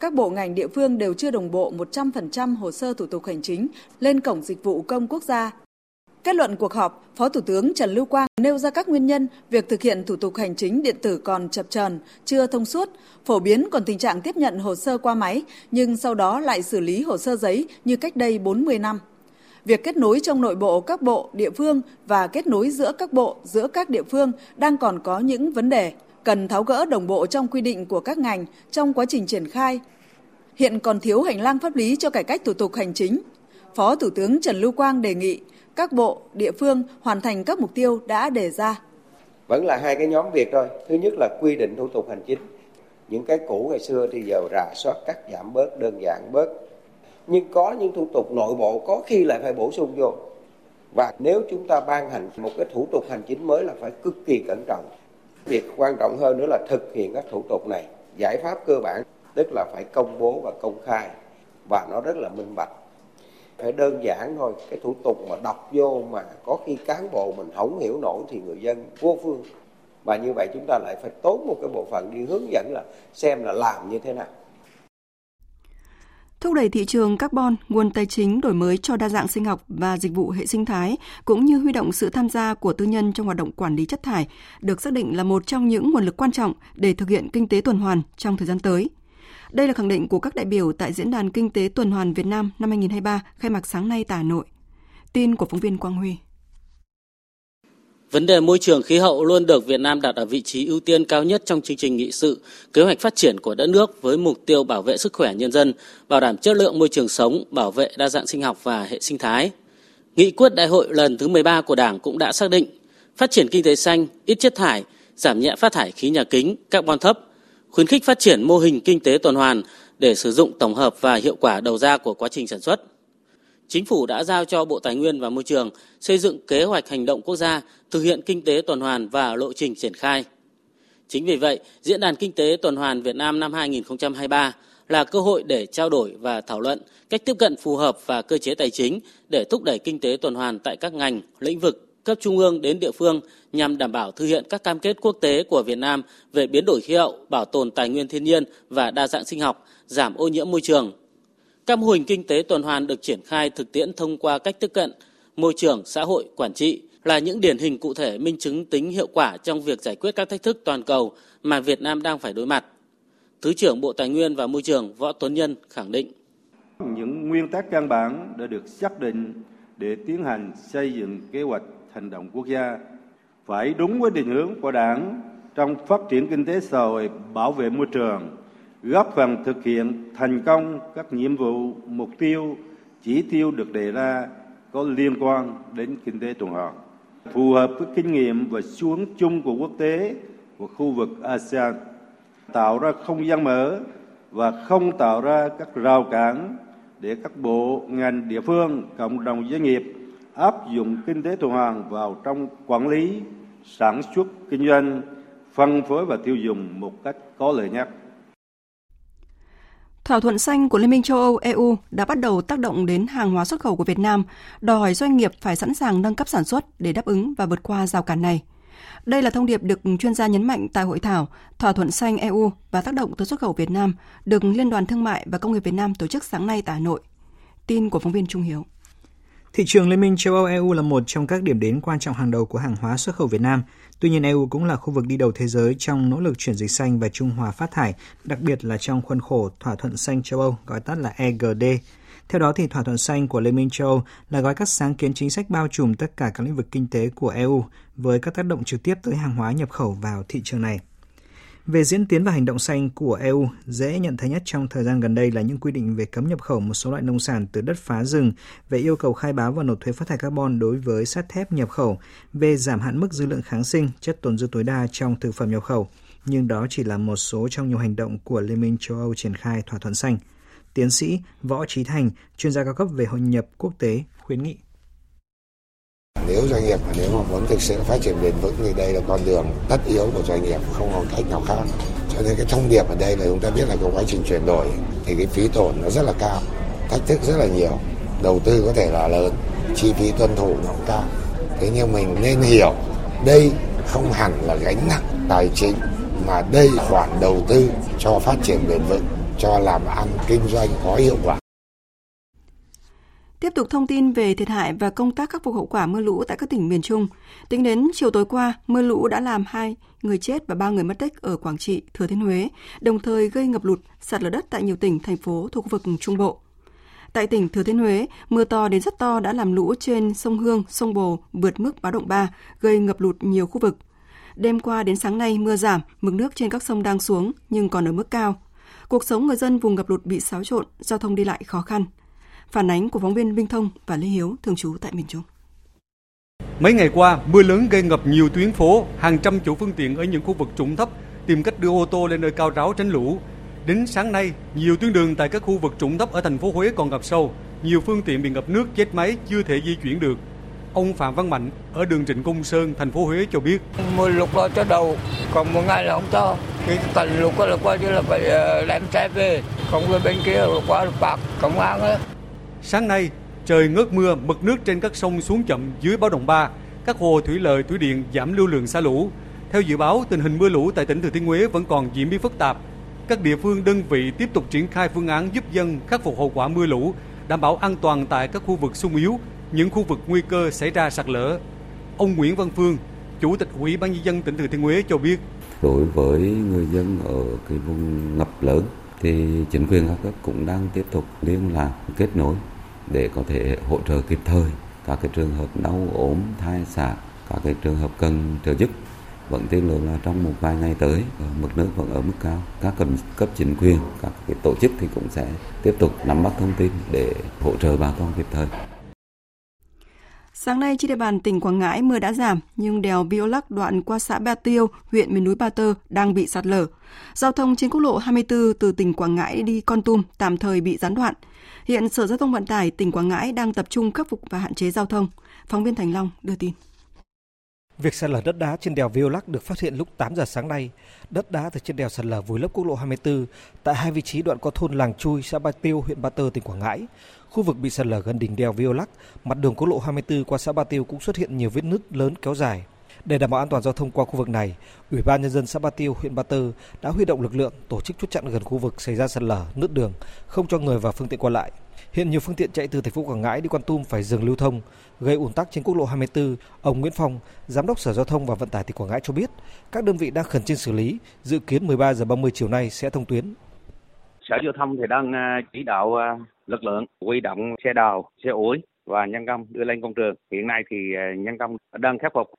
Các bộ ngành địa phương đều chưa đồng bộ 100% hồ sơ thủ tục hành chính lên cổng dịch vụ công quốc gia Kết luận cuộc họp, Phó Thủ tướng Trần Lưu Quang nêu ra các nguyên nhân việc thực hiện thủ tục hành chính điện tử còn chập chờn, chưa thông suốt, phổ biến còn tình trạng tiếp nhận hồ sơ qua máy nhưng sau đó lại xử lý hồ sơ giấy như cách đây 40 năm. Việc kết nối trong nội bộ các bộ, địa phương và kết nối giữa các bộ, giữa các địa phương đang còn có những vấn đề cần tháo gỡ đồng bộ trong quy định của các ngành trong quá trình triển khai. Hiện còn thiếu hành lang pháp lý cho cải cách thủ tục hành chính. Phó Thủ tướng Trần Lưu Quang đề nghị các bộ, địa phương hoàn thành các mục tiêu đã đề ra. Vẫn là hai cái nhóm việc thôi. Thứ nhất là quy định thủ tục hành chính. Những cái cũ ngày xưa thì giờ rà soát cắt giảm bớt, đơn giản bớt. Nhưng có những thủ tục nội bộ có khi lại phải bổ sung vô. Và nếu chúng ta ban hành một cái thủ tục hành chính mới là phải cực kỳ cẩn trọng. Việc quan trọng hơn nữa là thực hiện các thủ tục này. Giải pháp cơ bản tức là phải công bố và công khai và nó rất là minh bạch phải đơn giản thôi. Cái thủ tục mà đọc vô mà có khi cán bộ mình không hiểu nổi thì người dân vô phương. Và như vậy chúng ta lại phải tốn một cái bộ phận đi hướng dẫn là xem là làm như thế nào. Thúc đẩy thị trường carbon, nguồn tài chính đổi mới cho đa dạng sinh học và dịch vụ hệ sinh thái, cũng như huy động sự tham gia của tư nhân trong hoạt động quản lý chất thải, được xác định là một trong những nguồn lực quan trọng để thực hiện kinh tế tuần hoàn trong thời gian tới. Đây là khẳng định của các đại biểu tại Diễn đàn Kinh tế Tuần hoàn Việt Nam năm 2023 khai mạc sáng nay tại Hà Nội. Tin của phóng viên Quang Huy. Vấn đề môi trường khí hậu luôn được Việt Nam đặt ở vị trí ưu tiên cao nhất trong chương trình nghị sự, kế hoạch phát triển của đất nước với mục tiêu bảo vệ sức khỏe nhân dân, bảo đảm chất lượng môi trường sống, bảo vệ đa dạng sinh học và hệ sinh thái. Nghị quyết đại hội lần thứ 13 của Đảng cũng đã xác định phát triển kinh tế xanh, ít chất thải, giảm nhẹ phát thải khí nhà kính, carbon thấp, khuyến khích phát triển mô hình kinh tế tuần hoàn để sử dụng tổng hợp và hiệu quả đầu ra của quá trình sản xuất Chính phủ đã giao cho Bộ Tài nguyên và Môi trường xây dựng kế hoạch hành động quốc gia thực hiện kinh tế tuần hoàn và lộ trình triển khai. Chính vì vậy, Diễn đàn Kinh tế tuần hoàn Việt Nam năm 2023 là cơ hội để trao đổi và thảo luận cách tiếp cận phù hợp và cơ chế tài chính để thúc đẩy kinh tế tuần hoàn tại các ngành, lĩnh vực cấp trung ương đến địa phương nhằm đảm bảo thực hiện các cam kết quốc tế của Việt Nam về biến đổi khí hậu, bảo tồn tài nguyên thiên nhiên và đa dạng sinh học, giảm ô nhiễm môi trường, các mô hình kinh tế tuần hoàn được triển khai thực tiễn thông qua cách tiếp cận môi trường, xã hội, quản trị là những điển hình cụ thể minh chứng tính hiệu quả trong việc giải quyết các thách thức toàn cầu mà Việt Nam đang phải đối mặt. Thứ trưởng Bộ Tài nguyên và Môi trường Võ Tuấn Nhân khẳng định. Những nguyên tắc căn bản đã được xác định để tiến hành xây dựng kế hoạch hành động quốc gia phải đúng với định hướng của Đảng trong phát triển kinh tế xã hội, bảo vệ môi trường, góp phần thực hiện thành công các nhiệm vụ, mục tiêu, chỉ tiêu được đề ra có liên quan đến kinh tế tuần hoàn, phù hợp với kinh nghiệm và xu hướng chung của quốc tế và khu vực ASEAN, tạo ra không gian mở và không tạo ra các rào cản để các bộ, ngành, địa phương, cộng đồng doanh nghiệp áp dụng kinh tế tuần hoàn vào trong quản lý, sản xuất, kinh doanh, phân phối và tiêu dùng một cách có lợi nhất. Thỏa thuận xanh của Liên minh châu Âu EU đã bắt đầu tác động đến hàng hóa xuất khẩu của Việt Nam, đòi hỏi doanh nghiệp phải sẵn sàng nâng cấp sản xuất để đáp ứng và vượt qua rào cản này. Đây là thông điệp được chuyên gia nhấn mạnh tại hội thảo Thỏa thuận xanh EU và tác động tới xuất khẩu Việt Nam được Liên đoàn Thương mại và Công nghiệp Việt Nam tổ chức sáng nay tại Hà Nội. Tin của phóng viên Trung Hiếu. Thị trường Liên minh châu Âu EU là một trong các điểm đến quan trọng hàng đầu của hàng hóa xuất khẩu Việt Nam. Tuy nhiên EU cũng là khu vực đi đầu thế giới trong nỗ lực chuyển dịch xanh và trung hòa phát thải, đặc biệt là trong khuôn khổ thỏa thuận xanh châu Âu gọi tắt là EGD. Theo đó thì thỏa thuận xanh của Liên minh châu Âu là gói các sáng kiến chính sách bao trùm tất cả các lĩnh vực kinh tế của EU với các tác động trực tiếp tới hàng hóa nhập khẩu vào thị trường này. Về diễn tiến và hành động xanh của EU, dễ nhận thấy nhất trong thời gian gần đây là những quy định về cấm nhập khẩu một số loại nông sản từ đất phá rừng, về yêu cầu khai báo và nộp thuế phát thải carbon đối với sắt thép nhập khẩu, về giảm hạn mức dư lượng kháng sinh, chất tồn dư tối đa trong thực phẩm nhập khẩu. Nhưng đó chỉ là một số trong nhiều hành động của Liên minh châu Âu triển khai thỏa thuận xanh. Tiến sĩ Võ Trí Thành, chuyên gia cao cấp về hội nhập quốc tế, khuyến nghị. Nếu doanh nghiệp mà nếu mà muốn thực sự phát triển bền vững thì đây là con đường tất yếu của doanh nghiệp, không còn cách nào khác. Cho nên cái thông điệp ở đây là chúng ta biết là cái quá trình chuyển đổi thì cái phí tổn nó rất là cao, thách thức rất là nhiều, đầu tư có thể là lớn, chi phí tuân thủ nó cũng cao. Thế nhưng mình nên hiểu đây không hẳn là gánh nặng tài chính mà đây khoản đầu tư cho phát triển bền vững, cho làm ăn kinh doanh có hiệu quả. Tiếp tục thông tin về thiệt hại và công tác khắc phục hậu quả mưa lũ tại các tỉnh miền Trung. Tính đến chiều tối qua, mưa lũ đã làm hai người chết và ba người mất tích ở Quảng Trị, Thừa Thiên Huế, đồng thời gây ngập lụt, sạt lở đất tại nhiều tỉnh, thành phố thuộc khu vực Trung Bộ. Tại tỉnh Thừa Thiên Huế, mưa to đến rất to đã làm lũ trên sông Hương, sông Bồ vượt mức báo động 3, gây ngập lụt nhiều khu vực. Đêm qua đến sáng nay mưa giảm, mực nước trên các sông đang xuống nhưng còn ở mức cao. Cuộc sống người dân vùng ngập lụt bị xáo trộn, giao thông đi lại khó khăn. Phản ánh của phóng viên Minh Thông và Lê Hiếu thường trú tại miền Trung. Mấy ngày qua, mưa lớn gây ngập nhiều tuyến phố, hàng trăm chủ phương tiện ở những khu vực trũng thấp tìm cách đưa ô tô lên nơi cao ráo tránh lũ. Đến sáng nay, nhiều tuyến đường tại các khu vực trũng thấp ở thành phố Huế còn ngập sâu, nhiều phương tiện bị ngập nước chết máy chưa thể di chuyển được. Ông Phạm Văn Mạnh ở đường Trịnh Công Sơn, thành phố Huế cho biết. Mưa lụt lo cho đầu, còn một ngày là không cho. Cái tận lụt là qua như là phải đem xe về, không bên kia là qua bạc công an ấy. Sáng nay, trời ngớt mưa, mực nước trên các sông xuống chậm dưới báo động 3, các hồ thủy lợi, thủy điện giảm lưu lượng xả lũ. Theo dự báo, tình hình mưa lũ tại tỉnh Thừa Thiên Huế vẫn còn diễn biến phức tạp. các địa phương đơn vị tiếp tục triển khai phương án giúp dân khắc phục hậu quả mưa lũ, đảm bảo an toàn tại các khu vực sung yếu, những khu vực nguy cơ xảy ra sạt lở. Ông Nguyễn Văn Phương, Chủ tịch Ủy ban nhân dân tỉnh Thừa Thiên Huế cho biết, đối với người dân ở cái vùng ngập lớn thì chính quyền các cấp cũng đang tiếp tục liên lạc kết nối để có thể hỗ trợ kịp thời các cái trường hợp đau ốm thai sản các cái trường hợp cần trợ giúp. Vẫn tin tưởng là trong một vài ngày tới mực nước vẫn ở mức cao. Các cấp, cấp chính quyền các cái tổ chức thì cũng sẽ tiếp tục nắm bắt thông tin để hỗ trợ bà con kịp thời. Sáng nay trên địa bàn tỉnh Quảng Ngãi mưa đã giảm nhưng đèo Biolac Lắc đoạn qua xã Ba Tiêu, huyện miền núi Ba Tơ đang bị sạt lở. Giao thông trên quốc lộ 24 từ tỉnh Quảng Ngãi đi Con Tum tạm thời bị gián đoạn. Hiện Sở Giao thông Vận tải tỉnh Quảng Ngãi đang tập trung khắc phục và hạn chế giao thông. Phóng viên Thành Long đưa tin. Việc sạt lở đất đá trên đèo Viô Lắc được phát hiện lúc 8 giờ sáng nay. Đất đá từ trên đèo sạt lở vùi lấp quốc lộ 24 tại hai vị trí đoạn qua thôn Làng Chui, xã Ba Tiêu, huyện Ba Tơ, tỉnh Quảng Ngãi. Khu vực bị sạt lở gần đỉnh đèo Violac, mặt đường quốc lộ 24 qua xã Ba Tiêu cũng xuất hiện nhiều vết nứt lớn kéo dài. Để đảm bảo an toàn giao thông qua khu vực này, Ủy ban nhân dân xã Ba Tiêu, huyện Ba Tơ đã huy động lực lượng tổ chức chốt chặn gần khu vực xảy ra sạt lở, nứt đường, không cho người và phương tiện qua lại. Hiện nhiều phương tiện chạy từ thành phố Quảng Ngãi đi Quan Tum phải dừng lưu thông, gây ùn tắc trên quốc lộ 24. Ông Nguyễn Phong, Giám đốc Sở Giao thông và Vận tải tỉnh Quảng Ngãi cho biết, các đơn vị đang khẩn trương xử lý, dự kiến 13 giờ 30 chiều nay sẽ thông tuyến. Sở Giao thông thì đang à, chỉ đạo à, lực lượng huy động xe đào, xe ủi và nhân công đưa lên công trường. Hiện nay thì ờ, nhân công đang khắc phục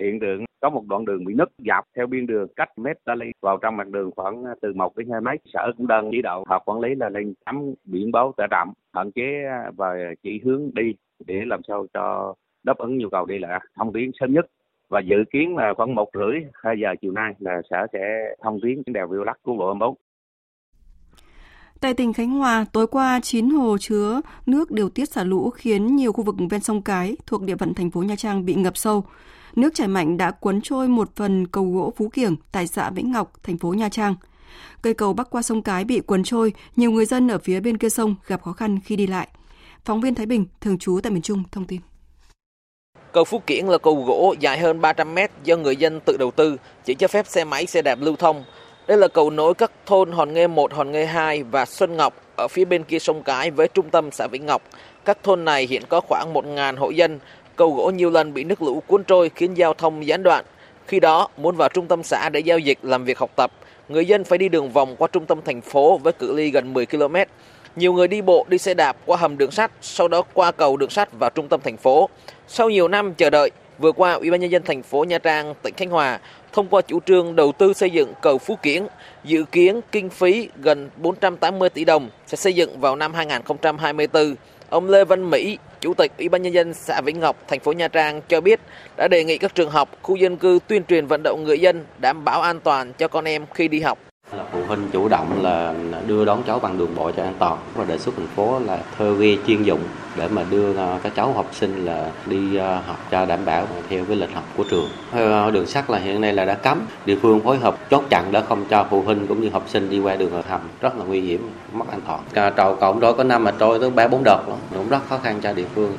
hiện tượng có một đoạn đường bị nứt dọc theo biên đường cách mét ta ly vào trong mặt đường khoảng ờ, từ 1 đến 2 mét. Sở cũng đang chỉ đạo họp quản lý là lên cắm biển báo tải trọng, hạn chế ờ, và chỉ hướng đi để làm sao cho đáp ứng nhu cầu đi lại thông tuyến sớm nhất và dự kiến là khoảng một rưỡi hai giờ chiều nay là sở sẽ thông tuyến đèo Viô Lắc quốc lộ 24. Tại tỉnh Khánh Hòa, tối qua 9 hồ chứa nước điều tiết xả lũ khiến nhiều khu vực ven sông Cái thuộc địa phận thành phố Nha Trang bị ngập sâu. Nước chảy mạnh đã cuốn trôi một phần cầu gỗ Phú Kiểng tại xã Vĩnh Ngọc, thành phố Nha Trang. Cây cầu bắc qua sông Cái bị cuốn trôi, nhiều người dân ở phía bên kia sông gặp khó khăn khi đi lại. Phóng viên Thái Bình, thường trú tại miền Trung, thông tin. Cầu Phú Kiển là cầu gỗ dài hơn 300 mét do người dân tự đầu tư, chỉ cho phép xe máy, xe đạp lưu thông. Đây là cầu nối các thôn Hòn Nghê 1, Hòn Nghê 2 và Xuân Ngọc ở phía bên kia sông Cái với trung tâm xã Vĩnh Ngọc. Các thôn này hiện có khoảng 1.000 hộ dân. Cầu gỗ nhiều lần bị nước lũ cuốn trôi khiến giao thông gián đoạn. Khi đó, muốn vào trung tâm xã để giao dịch, làm việc học tập, người dân phải đi đường vòng qua trung tâm thành phố với cự ly gần 10 km. Nhiều người đi bộ, đi xe đạp qua hầm đường sắt, sau đó qua cầu đường sắt vào trung tâm thành phố. Sau nhiều năm chờ đợi, vừa qua Ủy ban nhân dân thành phố Nha Trang, tỉnh Khánh Hòa thông qua chủ trương đầu tư xây dựng cầu Phú Kiển, dự kiến kinh phí gần 480 tỷ đồng sẽ xây dựng vào năm 2024. Ông Lê Văn Mỹ, Chủ tịch Ủy ban nhân dân xã Vĩnh Ngọc, thành phố Nha Trang cho biết đã đề nghị các trường học, khu dân cư tuyên truyền vận động người dân đảm bảo an toàn cho con em khi đi học là phụ huynh chủ động là đưa đón cháu bằng đường bộ cho an toàn. Và đề xuất thành phố là thuê ghe chuyên dụng để mà đưa ờ, các cháu học sinh là đi ờ, học cho đảm bảo theo cái lịch học của trường. Ờ, đường sắt là hiện nay là đã cấm. Địa phương phối hợp chốt chặn để không cho phụ huynh cũng như học sinh đi qua đường hầm rất là nguy hiểm, mất an toàn. Trầu cộng đôi có năm mà trôi tới ba bốn đợt cũng rất khó khăn cho địa phương.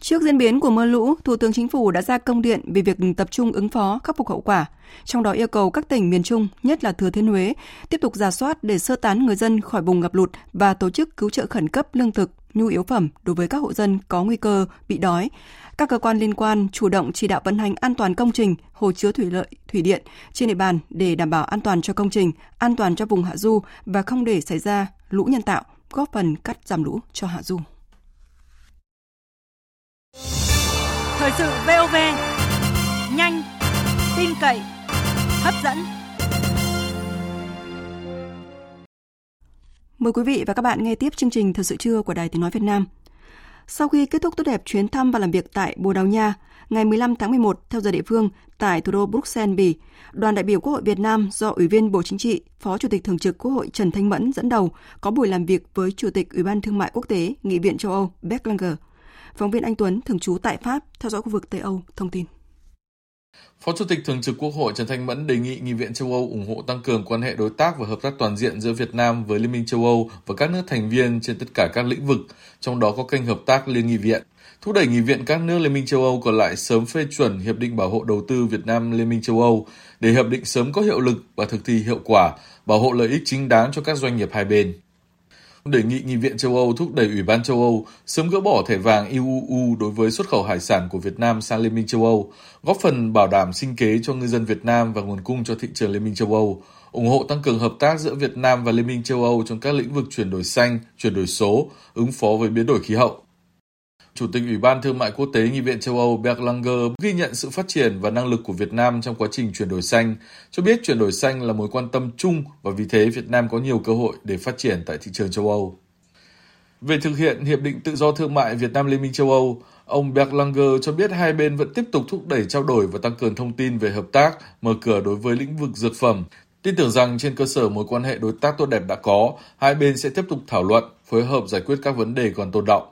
Trước diễn biến của mưa lũ, Thủ tướng Chính phủ đã ra công điện về việc tập trung ứng phó khắc phục hậu quả, trong đó yêu cầu các tỉnh miền Trung, nhất là Thừa Thiên Huế, tiếp tục giả soát để sơ tán người dân khỏi vùng ngập lụt và tổ chức cứu trợ khẩn cấp lương thực, nhu yếu phẩm đối với các hộ dân có nguy cơ bị đói. Các cơ quan liên quan chủ động chỉ đạo vận hành an toàn công trình, hồ chứa thủy lợi, thủy điện trên địa bàn để đảm bảo an toàn cho công trình, an toàn cho vùng hạ du và không để xảy ra lũ nhân tạo, góp phần cắt giảm lũ cho hạ du. Thời sự VOV nhanh, tin cậy, hấp dẫn. Mời quý vị và các bạn nghe tiếp chương trình Thời sự trưa của Đài Tiếng Nói Việt Nam. Sau khi kết thúc tốt đẹp chuyến thăm và làm việc tại Bồ Đào Nha, ngày 15 tháng 11 theo giờ địa phương tại thủ đô Bruxelles, Bỉ, đoàn đại biểu Quốc hội Việt Nam do Ủy viên Bộ Chính trị, Phó Chủ tịch Thường trực Quốc hội Trần Thanh Mẫn dẫn đầu có buổi làm việc với Chủ tịch Ủy ban Thương mại Quốc tế Nghị viện châu Âu Beck Langer – Phóng viên Anh Tuấn thường trú tại Pháp theo dõi khu vực Tây Âu thông tin. Phó Chủ tịch Thường trực Quốc hội Trần Thanh Mẫn đề nghị Nghị viện châu Âu ủng hộ tăng cường quan hệ đối tác và hợp tác toàn diện giữa Việt Nam với Liên minh châu Âu và các nước thành viên trên tất cả các lĩnh vực, trong đó có kênh hợp tác Liên nghị viện. Thúc đẩy Nghị viện các nước Liên minh châu Âu còn lại sớm phê chuẩn Hiệp định Bảo hộ Đầu tư Việt Nam Liên minh châu Âu để hiệp định sớm có hiệu lực và thực thi hiệu quả, bảo hộ lợi ích chính đáng cho các doanh nghiệp hai bên đề nghị Nghị viện châu Âu thúc đẩy Ủy ban châu Âu sớm gỡ bỏ thẻ vàng IUU đối với xuất khẩu hải sản của Việt Nam sang Liên minh châu Âu, góp phần bảo đảm sinh kế cho ngư dân Việt Nam và nguồn cung cho thị trường Liên minh châu Âu, ủng hộ tăng cường hợp tác giữa Việt Nam và Liên minh châu Âu trong các lĩnh vực chuyển đổi xanh, chuyển đổi số, ứng phó với biến đổi khí hậu. Chủ tịch Ủy ban Thương mại Quốc tế Nghị viện châu Âu Bert Langer ghi nhận sự phát triển và năng lực của Việt Nam trong quá trình chuyển đổi xanh, cho biết chuyển đổi xanh là mối quan tâm chung và vì thế Việt Nam có nhiều cơ hội để phát triển tại thị trường châu Âu. Về thực hiện Hiệp định Tự do Thương mại Việt Nam Liên minh châu Âu, ông Bert Langer cho biết hai bên vẫn tiếp tục thúc đẩy trao đổi và tăng cường thông tin về hợp tác, mở cửa đối với lĩnh vực dược phẩm, Tin tưởng rằng trên cơ sở mối quan hệ đối tác tốt đẹp đã có, hai bên sẽ tiếp tục thảo luận, phối hợp giải quyết các vấn đề còn tồn động.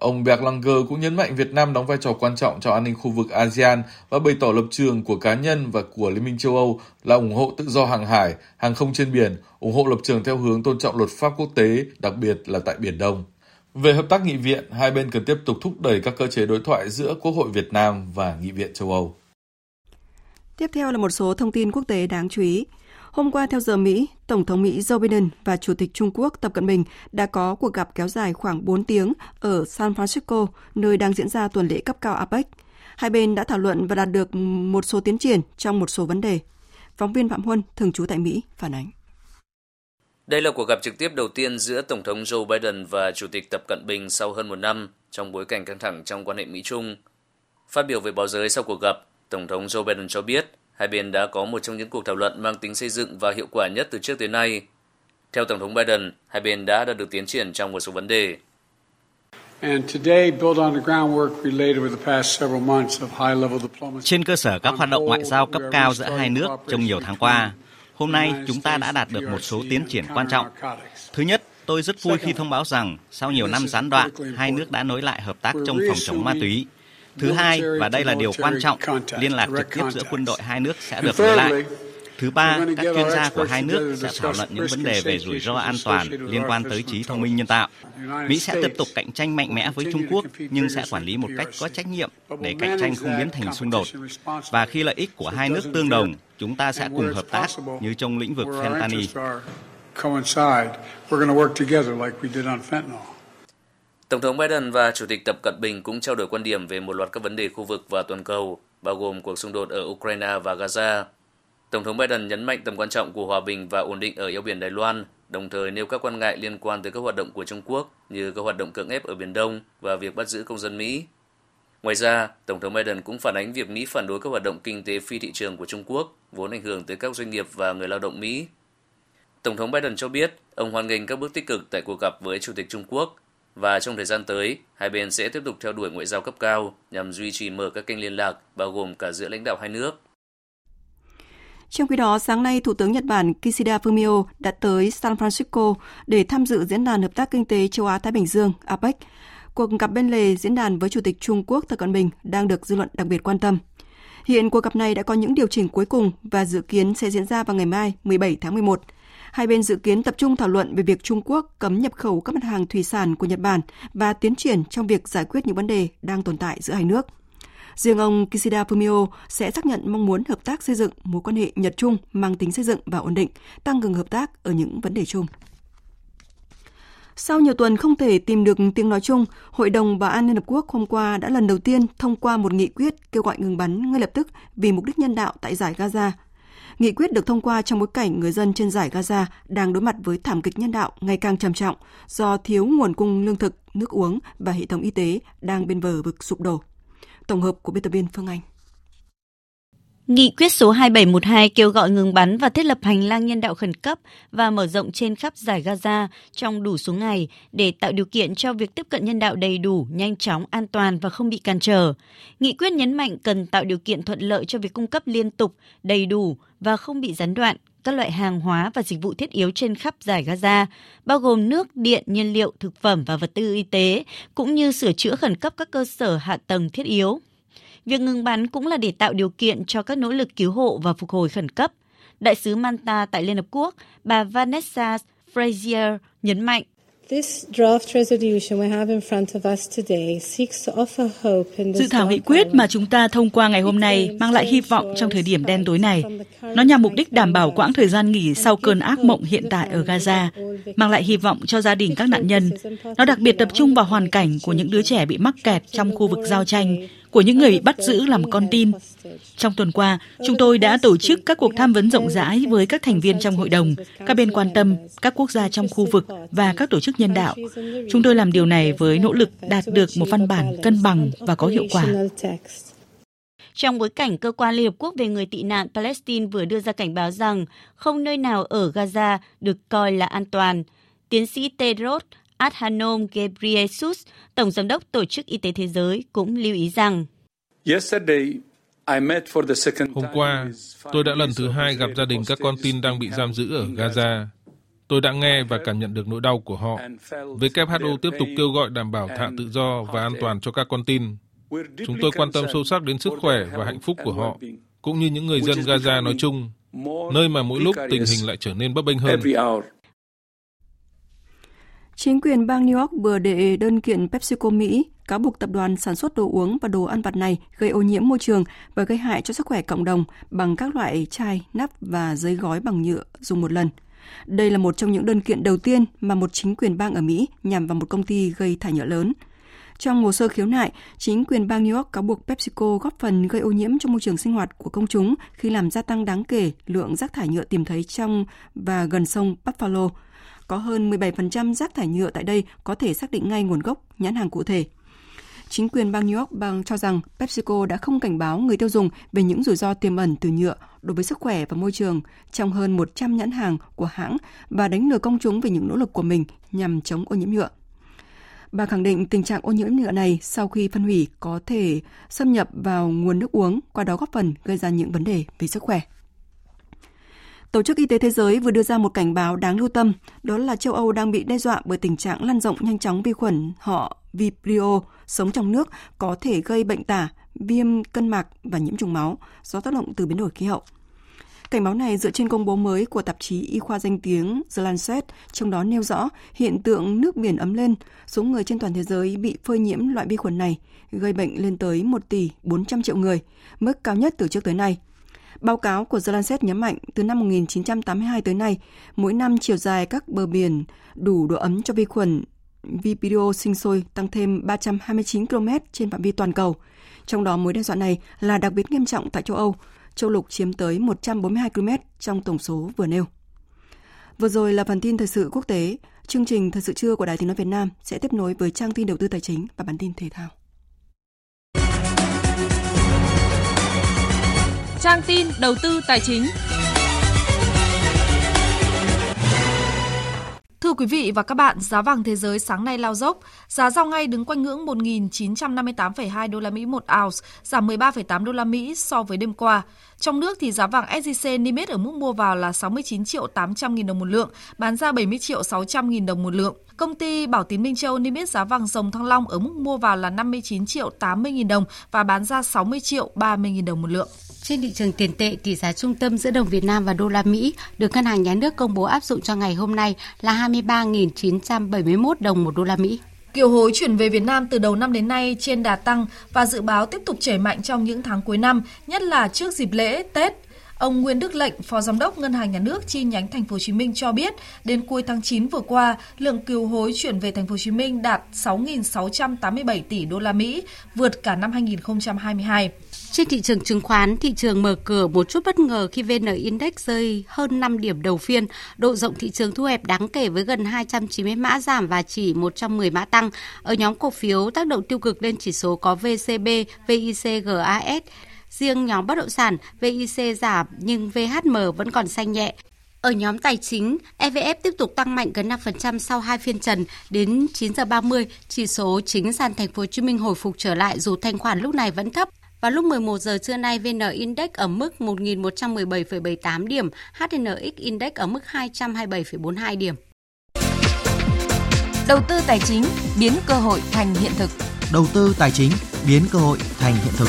Ông Berlanger cũng nhấn mạnh Việt Nam đóng vai trò quan trọng cho an ninh khu vực ASEAN và bày tỏ lập trường của cá nhân và của Liên minh châu Âu là ủng hộ tự do hàng hải, hàng không trên biển, ủng hộ lập trường theo hướng tôn trọng luật pháp quốc tế, đặc biệt là tại Biển Đông. Về hợp tác nghị viện, hai bên cần tiếp tục thúc đẩy các cơ chế đối thoại giữa Quốc hội Việt Nam và Nghị viện châu Âu. Tiếp theo là một số thông tin quốc tế đáng chú ý. Hôm qua theo giờ Mỹ, Tổng thống Mỹ Joe Biden và Chủ tịch Trung Quốc Tập Cận Bình đã có cuộc gặp kéo dài khoảng 4 tiếng ở San Francisco, nơi đang diễn ra tuần lễ cấp cao APEC. Hai bên đã thảo luận và đạt được một số tiến triển trong một số vấn đề. Phóng viên Phạm Huân, thường trú tại Mỹ, phản ánh. Đây là cuộc gặp trực tiếp đầu tiên giữa Tổng thống Joe Biden và Chủ tịch Tập Cận Bình sau hơn một năm trong bối cảnh căng thẳng trong quan hệ Mỹ-Trung. Phát biểu với báo giới sau cuộc gặp, Tổng thống Joe Biden cho biết Hai bên đã có một trong những cuộc thảo luận mang tính xây dựng và hiệu quả nhất từ trước tới nay. Theo Tổng thống Biden, hai bên đã đạt được tiến triển trong một số vấn đề. Trên cơ sở các hoạt động ngoại giao cấp cao giữa hai nước trong nhiều tháng qua, hôm nay chúng ta đã đạt được một số tiến triển quan trọng. Thứ nhất, tôi rất vui khi thông báo rằng sau nhiều năm gián đoạn, hai nước đã nối lại hợp tác trong phòng chống ma túy Thứ hai, và đây là điều quan trọng, liên lạc trực tiếp giữa quân đội hai nước sẽ được nối lại. Thứ ba, các chuyên gia của hai nước sẽ thảo luận những vấn đề về rủi ro an toàn liên quan tới trí thông minh nhân tạo. Mỹ sẽ tiếp tục cạnh tranh mạnh mẽ với Trung Quốc nhưng sẽ quản lý một cách có trách nhiệm để cạnh tranh không biến thành xung đột. Và khi lợi ích của hai nước tương đồng, chúng ta sẽ cùng hợp tác như trong lĩnh vực fentanyl. Tổng thống Biden và Chủ tịch Tập Cận Bình cũng trao đổi quan điểm về một loạt các vấn đề khu vực và toàn cầu, bao gồm cuộc xung đột ở Ukraine và Gaza. Tổng thống Biden nhấn mạnh tầm quan trọng của hòa bình và ổn định ở eo biển Đài Loan, đồng thời nêu các quan ngại liên quan tới các hoạt động của Trung Quốc như các hoạt động cưỡng ép ở Biển Đông và việc bắt giữ công dân Mỹ. Ngoài ra, Tổng thống Biden cũng phản ánh việc Mỹ phản đối các hoạt động kinh tế phi thị trường của Trung Quốc, vốn ảnh hưởng tới các doanh nghiệp và người lao động Mỹ. Tổng thống Biden cho biết ông hoan nghênh các bước tích cực tại cuộc gặp với Chủ tịch Trung Quốc và trong thời gian tới, hai bên sẽ tiếp tục theo đuổi ngoại giao cấp cao nhằm duy trì mở các kênh liên lạc, bao gồm cả giữa lãnh đạo hai nước. Trong khi đó, sáng nay, Thủ tướng Nhật Bản Kishida Fumio đã tới San Francisco để tham dự Diễn đàn Hợp tác Kinh tế Châu Á-Thái Bình Dương APEC. Cuộc gặp bên lề diễn đàn với Chủ tịch Trung Quốc Tập Cận Bình đang được dư luận đặc biệt quan tâm. Hiện cuộc gặp này đã có những điều chỉnh cuối cùng và dự kiến sẽ diễn ra vào ngày mai 17 tháng 11 hai bên dự kiến tập trung thảo luận về việc Trung Quốc cấm nhập khẩu các mặt hàng thủy sản của Nhật Bản và tiến triển trong việc giải quyết những vấn đề đang tồn tại giữa hai nước. Riêng ông Kishida Fumio sẽ xác nhận mong muốn hợp tác xây dựng mối quan hệ Nhật-Trung mang tính xây dựng và ổn định, tăng cường hợp tác ở những vấn đề chung. Sau nhiều tuần không thể tìm được tiếng nói chung, Hội đồng Bảo an Liên Hợp Quốc hôm qua đã lần đầu tiên thông qua một nghị quyết kêu gọi ngừng bắn ngay lập tức vì mục đích nhân đạo tại giải Gaza Nghị quyết được thông qua trong bối cảnh người dân trên giải Gaza đang đối mặt với thảm kịch nhân đạo ngày càng trầm trọng do thiếu nguồn cung lương thực, nước uống và hệ thống y tế đang bên bờ vực sụp đổ. Tổng hợp của biên tập viên Phương Anh. Nghị quyết số 2712 kêu gọi ngừng bắn và thiết lập hành lang nhân đạo khẩn cấp và mở rộng trên khắp giải Gaza trong đủ số ngày để tạo điều kiện cho việc tiếp cận nhân đạo đầy đủ, nhanh chóng, an toàn và không bị cản trở. Nghị quyết nhấn mạnh cần tạo điều kiện thuận lợi cho việc cung cấp liên tục, đầy đủ và không bị gián đoạn các loại hàng hóa và dịch vụ thiết yếu trên khắp giải Gaza, bao gồm nước, điện, nhiên liệu, thực phẩm và vật tư y tế, cũng như sửa chữa khẩn cấp các cơ sở hạ tầng thiết yếu. Việc ngừng bắn cũng là để tạo điều kiện cho các nỗ lực cứu hộ và phục hồi khẩn cấp. Đại sứ Manta tại Liên Hợp Quốc, bà Vanessa Frazier nhấn mạnh Dự thảo nghị quyết mà chúng ta thông qua ngày hôm nay mang lại hy vọng trong thời điểm đen tối này. Nó nhằm mục đích đảm bảo quãng thời gian nghỉ sau cơn ác mộng hiện tại ở Gaza, mang lại hy vọng cho gia đình các nạn nhân. Nó đặc biệt tập trung vào hoàn cảnh của những đứa trẻ bị mắc kẹt trong khu vực giao tranh, của những người bị bắt giữ làm con tin. Trong tuần qua, chúng tôi đã tổ chức các cuộc tham vấn rộng rãi với các thành viên trong hội đồng, các bên quan tâm, các quốc gia trong khu vực và các tổ chức nhân đạo. Chúng tôi làm điều này với nỗ lực đạt được một văn bản cân bằng và có hiệu quả. Trong bối cảnh cơ quan Liên Hợp Quốc về người tị nạn Palestine vừa đưa ra cảnh báo rằng không nơi nào ở Gaza được coi là an toàn, tiến sĩ Tedros Adhanom Ghebreyesus, Tổng Giám đốc Tổ chức Y tế Thế giới, cũng lưu ý rằng Hôm qua, tôi đã lần thứ hai gặp gia đình các con tin đang bị giam giữ ở Gaza. Tôi đã nghe và cảm nhận được nỗi đau của họ. WHO tiếp tục kêu gọi đảm bảo thả tự do và an toàn cho các con tin. Chúng tôi quan tâm sâu sắc đến sức khỏe và hạnh phúc của họ, cũng như những người dân Gaza nói chung, nơi mà mỗi lúc tình hình lại trở nên bấp bênh hơn. Chính quyền bang New York vừa đệ đơn kiện PepsiCo Mỹ cáo buộc tập đoàn sản xuất đồ uống và đồ ăn vặt này gây ô nhiễm môi trường và gây hại cho sức khỏe cộng đồng bằng các loại chai, nắp và giấy gói bằng nhựa dùng một lần. Đây là một trong những đơn kiện đầu tiên mà một chính quyền bang ở Mỹ nhằm vào một công ty gây thải nhựa lớn. Trong hồ sơ khiếu nại, chính quyền bang New York cáo buộc PepsiCo góp phần gây ô nhiễm cho môi trường sinh hoạt của công chúng khi làm gia tăng đáng kể lượng rác thải nhựa tìm thấy trong và gần sông Buffalo – có hơn 17% rác thải nhựa tại đây có thể xác định ngay nguồn gốc, nhãn hàng cụ thể. Chính quyền bang New York bang cho rằng PepsiCo đã không cảnh báo người tiêu dùng về những rủi ro tiềm ẩn từ nhựa đối với sức khỏe và môi trường trong hơn 100 nhãn hàng của hãng và đánh lừa công chúng về những nỗ lực của mình nhằm chống ô nhiễm nhựa. Bà khẳng định tình trạng ô nhiễm nhựa này sau khi phân hủy có thể xâm nhập vào nguồn nước uống, qua đó góp phần gây ra những vấn đề về sức khỏe. Tổ chức Y tế Thế giới vừa đưa ra một cảnh báo đáng lưu tâm, đó là châu Âu đang bị đe dọa bởi tình trạng lan rộng nhanh chóng vi khuẩn họ Vibrio sống trong nước có thể gây bệnh tả, viêm cân mạc và nhiễm trùng máu do tác động từ biến đổi khí hậu. Cảnh báo này dựa trên công bố mới của tạp chí y khoa danh tiếng The Lancet, trong đó nêu rõ hiện tượng nước biển ấm lên, số người trên toàn thế giới bị phơi nhiễm loại vi khuẩn này, gây bệnh lên tới 1 tỷ 400 triệu người, mức cao nhất từ trước tới nay – Báo cáo của The Lancet nhấn mạnh từ năm 1982 tới nay, mỗi năm chiều dài các bờ biển đủ độ ấm cho vi khuẩn Vibrio sinh sôi tăng thêm 329 km trên phạm vi toàn cầu. Trong đó mối đe dọa này là đặc biệt nghiêm trọng tại châu Âu. Châu lục chiếm tới 142 km trong tổng số vừa nêu. Vừa rồi là phần tin thời sự quốc tế. Chương trình Thời sự trưa của Đài Tiếng Nói Việt Nam sẽ tiếp nối với trang tin đầu tư tài chính và bản tin thể thao. Trang tin đầu tư tài chính. Thưa quý vị và các bạn, giá vàng thế giới sáng nay lao dốc, giá giao ngay đứng quanh ngưỡng 1.958,2 đô la Mỹ một ounce, giảm 13,8 đô la Mỹ so với đêm qua. Trong nước thì giá vàng SJC niêm yết ở mức mua vào là 69 triệu 800 nghìn đồng một lượng, bán ra 70 triệu 600 nghìn đồng một lượng. Công ty Bảo Tín Minh Châu niêm yết giá vàng dòng thăng long ở mức mua vào là 59 triệu 80 nghìn đồng và bán ra 60 triệu 30 nghìn đồng một lượng. Trên thị trường tiền tệ, tỷ giá trung tâm giữa đồng Việt Nam và đô la Mỹ được Ngân hàng Nhà nước công bố áp dụng cho ngày hôm nay là 23.971 đồng một đô la Mỹ. Kiều hối chuyển về Việt Nam từ đầu năm đến nay trên đà tăng và dự báo tiếp tục chảy mạnh trong những tháng cuối năm, nhất là trước dịp lễ Tết. Ông Nguyễn Đức Lệnh, Phó Giám đốc Ngân hàng Nhà nước chi nhánh Thành phố Hồ Chí Minh cho biết, đến cuối tháng 9 vừa qua, lượng kiều hối chuyển về Thành phố Hồ Chí Minh đạt 6.687 tỷ đô la Mỹ, vượt cả năm 2022. Trên thị trường chứng khoán, thị trường mở cửa một chút bất ngờ khi VN Index rơi hơn 5 điểm đầu phiên, độ rộng thị trường thu hẹp đáng kể với gần 290 mã giảm và chỉ 110 mã tăng. Ở nhóm cổ phiếu tác động tiêu cực lên chỉ số có VCB, VIC, GAS. Riêng nhóm bất động sản, VIC giảm nhưng VHM vẫn còn xanh nhẹ. Ở nhóm tài chính, EVF tiếp tục tăng mạnh gần 5% sau hai phiên trần đến 9 giờ 30, chỉ số chính sàn thành phố Hồ Chí Minh hồi phục trở lại dù thanh khoản lúc này vẫn thấp. Vào lúc 11 giờ trưa nay, VN Index ở mức 1.117,78 điểm, HNX Index ở mức 227,42 điểm. Đầu tư tài chính biến cơ hội thành hiện thực. Đầu tư tài chính biến cơ hội thành hiện thực.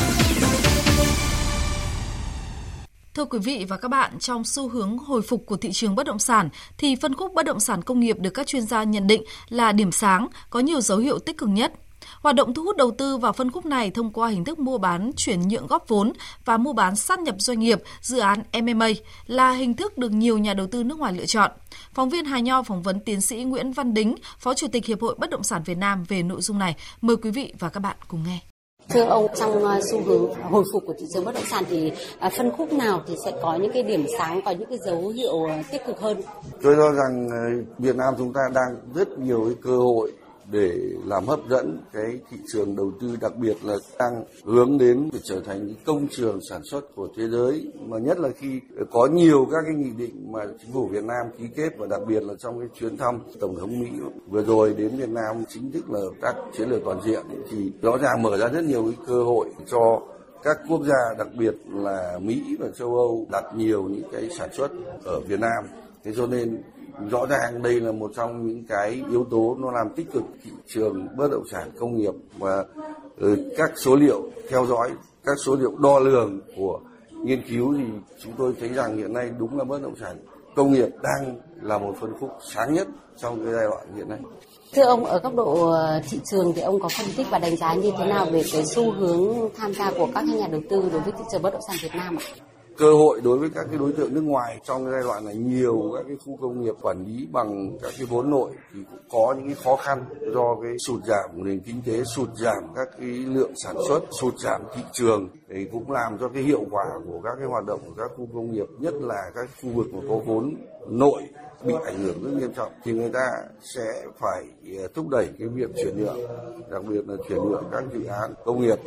Thưa quý vị và các bạn, trong xu hướng hồi phục của thị trường bất động sản thì phân khúc bất động sản công nghiệp được các chuyên gia nhận định là điểm sáng, có nhiều dấu hiệu tích cực nhất. Hoạt động thu hút đầu tư vào phân khúc này thông qua hình thức mua bán chuyển nhượng góp vốn và mua bán sát nhập doanh nghiệp, dự án MMA là hình thức được nhiều nhà đầu tư nước ngoài lựa chọn. Phóng viên Hà Nho phỏng vấn tiến sĩ Nguyễn Văn Đính, Phó Chủ tịch Hiệp hội Bất động sản Việt Nam về nội dung này. Mời quý vị và các bạn cùng nghe. Thưa ông, trong ờ, xu hướng hồi phục của thị trường bất động sản thì ờ, phân khúc nào thì sẽ có những cái điểm sáng, có những cái dấu hiệu ờ, tích cực hơn? Tôi cho rằng Việt Nam chúng ta đang rất nhiều cái cơ hội để làm hấp dẫn cái thị trường đầu tư, đặc biệt là đang hướng đến để trở thành công trường sản xuất của thế giới. Mà nhất là khi có nhiều các cái nghị định mà chính phủ Việt Nam ký kết và đặc biệt là trong cái chuyến thăm tổng thống Mỹ vừa rồi đến Việt Nam chính thức là hợp tác chiến lược toàn diện, thì rõ ràng mở ra rất nhiều cái cơ hội cho các quốc gia, đặc biệt là Mỹ và châu Âu đặt nhiều những cái sản xuất ở Việt Nam. Thế cho nên rõ ràng đây là một trong những cái yếu tố nó làm tích cực thị trường bất động sản công nghiệp và ừ, các số liệu theo dõi các số liệu đo lường của nghiên cứu thì chúng tôi thấy rằng hiện nay đúng là bất động sản công nghiệp đang là một phân khúc sáng nhất trong cái giai đoạn hiện nay. Thưa ông, ở góc độ ờ, thị trường thì ông có phân tích và đánh giá như thế nào về cái xu hướng tham gia của các nhà đầu tư đối với thị trường bất động sản Việt Nam ạ? Cơ hội đối với các cái đối tượng nước ngoài trong cái giai đoạn này, nhiều các cái khu công nghiệp quản lý bằng các cái vốn nội thì cũng có những cái khó khăn do cái sụt giảm của nền kinh tế, sụt giảm các cái lượng sản xuất, sụt giảm thị trường thì cũng làm cho cái hiệu quả của các cái hoạt động của các khu công nghiệp, nhất là các khu vực mà có vốn nội bị ảnh hưởng rất nghiêm trọng thì người ta sẽ phải à, thúc đẩy cái việc chuyển nhượng, đặc biệt là chuyển nhượng các dự án công nghiệp.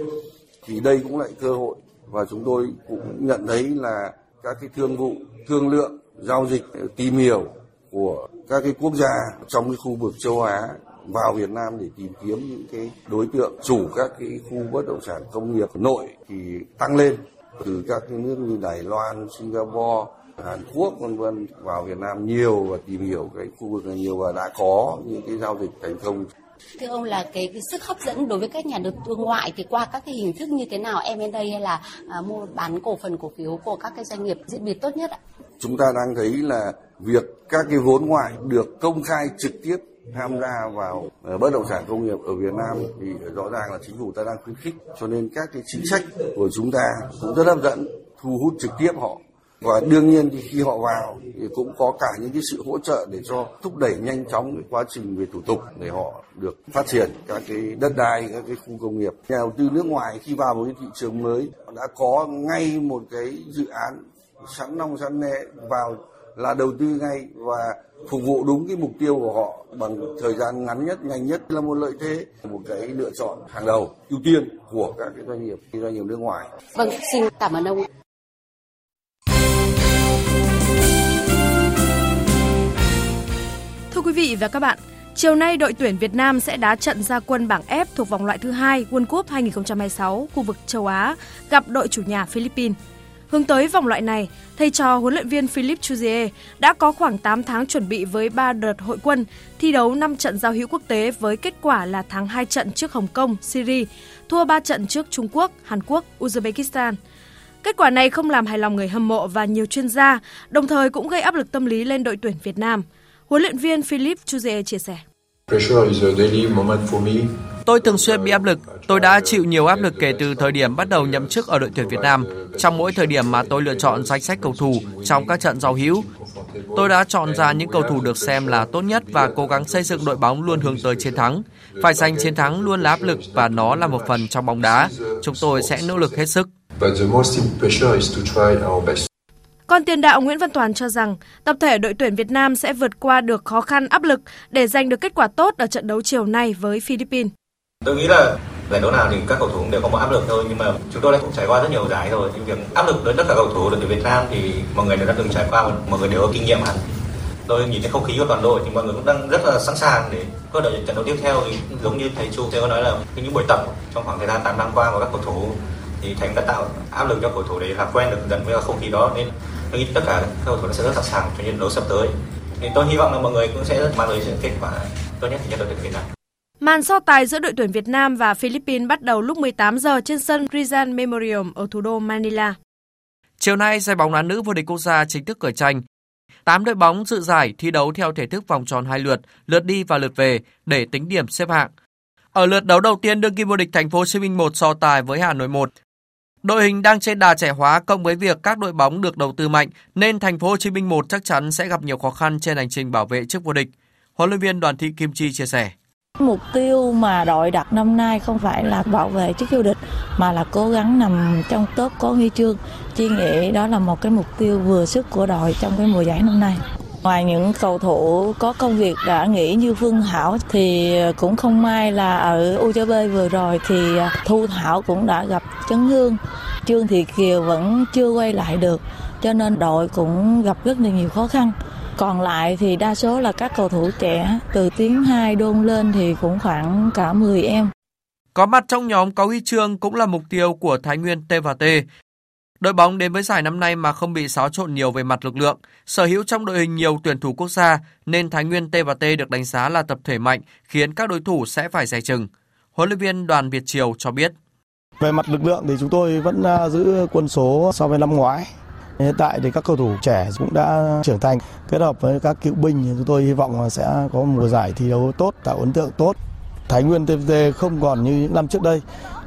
Thì đây cũng lại cơ hội và chúng tôi cũng nhận thấy là các cái thương vụ thương lượng giao dịch tìm hiểu của các cái quốc gia trong cái khu vực châu Á vào Việt Nam để tìm kiếm những cái đối tượng chủ các cái khu bất động sản công nghiệp nội thì tăng lên. Từ các cái nước như Đài Loan, Singapore, Hàn Quốc vân vân vào Việt Nam nhiều và tìm hiểu cái khu vực này nhiều và đã có những cái giao dịch thành công. Thưa ông là cái, cái sức hấp dẫn đối với các nhà đầu tư ngoại thì qua các cái hình thức như thế nào? M&A hay là à, mua bán cổ phần cổ phiếu của các cái doanh nghiệp diễn biến tốt nhất ạ? Chúng ta đang thấy là việc các cái vốn ngoại được công khai trực tiếp tham gia vào ờ, bất động sản công nghiệp ở Việt Nam thì rõ ràng là chính phủ ta đang khuyến khích. Cho nên các cái chính sách của chúng ta cũng rất hấp dẫn thu hút trực tiếp họ và đương nhiên thì khi họ vào thì cũng có cả những cái sự hỗ trợ để cho thúc đẩy nhanh chóng cái quá trình về thủ tục để họ được phát triển các cái đất đai, các cái khu công nghiệp. Nhà đầu tư nước ngoài khi vào một cái thị trường mới đã có ngay một cái dự án sẵn nong sẵn nẹ vào là đầu tư ngay và phục vụ đúng cái mục tiêu của họ bằng thời gian ngắn nhất, nhanh nhất là một lợi thế, một cái lựa chọn hàng đầu, ưu tiên của các cái doanh nghiệp doanh nghiệp nước ngoài. Vâng xin cảm ơn ông vị và các bạn, chiều nay đội tuyển Việt Nam sẽ đá trận ra quân bảng F thuộc vòng loại thứ hai World Cup 2026 khu vực châu Á gặp đội chủ nhà Philippines. Hướng tới vòng loại này, thầy trò huấn luyện viên Philip Chuzier đã có khoảng 8 tháng chuẩn bị với 3 đợt hội quân, thi đấu 5 trận giao hữu quốc tế với kết quả là thắng 2 trận trước Hồng Kông, Syria, thua 3 trận trước Trung Quốc, Hàn Quốc, Uzbekistan. Kết quả này không làm hài lòng người hâm mộ và nhiều chuyên gia, đồng thời cũng gây áp lực tâm lý lên đội tuyển Việt Nam – Huấn luyện viên Philip Chuze chia sẻ. Tôi thường xuyên bị áp lực. Tôi đã chịu nhiều áp lực kể từ thời điểm bắt đầu nhậm chức ở đội tuyển Việt Nam. Trong mỗi thời điểm mà tôi lựa chọn danh sách cầu thủ trong các trận giao hữu, tôi đã chọn ra những cầu thủ được xem là tốt nhất và cố gắng xây dựng đội bóng luôn hướng tới chiến thắng. Phải giành chiến thắng luôn là áp lực và nó là một phần trong bóng đá. Chúng tôi sẽ nỗ lực hết sức. Còn tiền đạo Nguyễn Văn Toàn cho rằng, tập thể đội tuyển Việt Nam sẽ vượt qua được khó khăn, áp lực để giành được kết quả tốt ở trận đấu chiều nay với Philippines. Tôi nghĩ là giải đấu nào thì các cầu thủ cũng đều có một áp lực thôi, nhưng mà chúng tôi đã cũng trải qua rất nhiều giải rồi. Nhưng việc áp lực đối tất cả cầu thủ đội tuyển Việt Nam thì mọi người đều đã từng trải qua, mọi người đều có kinh nghiệm hẳn. Tôi nhìn thấy không khí của toàn đội thì mọi người cũng đang rất là sẵn sàng để có đợi trận đấu tiếp theo. Thì giống như thầy Chu thầy có nói là những buổi tập trong khoảng thời gian 8 năm qua của các cầu thủ thì thành đã tạo áp lực cho cầu thủ để làm quen được dần với không khí đó nên tôi nghĩ tất cả các cầu thủ sẽ rất sẵn sàng cho trận đấu sắp tới thì tôi hy vọng là mọi người cũng sẽ mang tới kết quả tốt nhất cho đội tuyển Việt Nam. Màn so tài giữa đội tuyển Việt Nam và Philippines bắt đầu lúc 18 giờ trên sân Rizal Memorial ở thủ đô Manila. Chiều nay, giải bóng đá nữ vô địch quốc gia chính thức khởi tranh. 8 đội bóng dự giải thi đấu theo thể thức vòng tròn hai lượt, lượt đi và lượt về để tính điểm xếp hạng. Ở lượt đấu đầu tiên đương kim vô địch thành phố Hồ Chí Minh 1 so tài với Hà Nội 1. Đội hình đang trên đà trẻ hóa, cộng với việc các đội bóng được đầu tư mạnh, nên thành phố Hồ Chí Minh 1 chắc chắn sẽ gặp nhiều khó khăn trên hành trình bảo vệ chức vô địch. Huấn luyện viên Đoàn Thị Kim Chi chia sẻ. Mục tiêu mà đội đặt năm nay không phải là bảo vệ chức vô địch, mà là cố gắng nằm trong top có huy chương. Chi nghĩ đó là một cái mục tiêu vừa sức của đội trong cái mùa giải năm nay. Ngoài những cầu thủ có công việc đã nghỉ như Phương Thảo thì cũng không may là ở UCB vừa rồi thì Thu Thảo cũng đã gặp chấn thương. Trương Thị Kiều vẫn chưa quay lại được, cho nên đội cũng gặp rất là nhiều khó khăn. Còn lại thì đa số là các cầu thủ trẻ, từ tiếng 2 đôn lên thì cũng khoảng cả 10 em. Có mặt trong nhóm có huy chương cũng là mục tiêu của Thái Nguyên T&T. Đội bóng đến với giải năm nay mà không bị xáo trộn nhiều về mặt lực lượng, sở hữu trong đội hình nhiều tuyển thủ quốc gia nên Thái Nguyên T&T được đánh giá là tập thể mạnh khiến các đối thủ sẽ phải dè chừng. Huấn luyện viên Đoàn Việt Triều cho biết. Về mặt lực lượng thì chúng tôi vẫn à, giữ quân số so với năm ngoái. Hiện tại thì các cầu thủ trẻ cũng đã trưởng thành kết hợp với các cựu binh thì chúng tôi hy vọng sẽ có mùa giải thi đấu tốt, tạo ấn tượng tốt. Thái Nguyên TVT không còn như những năm trước đây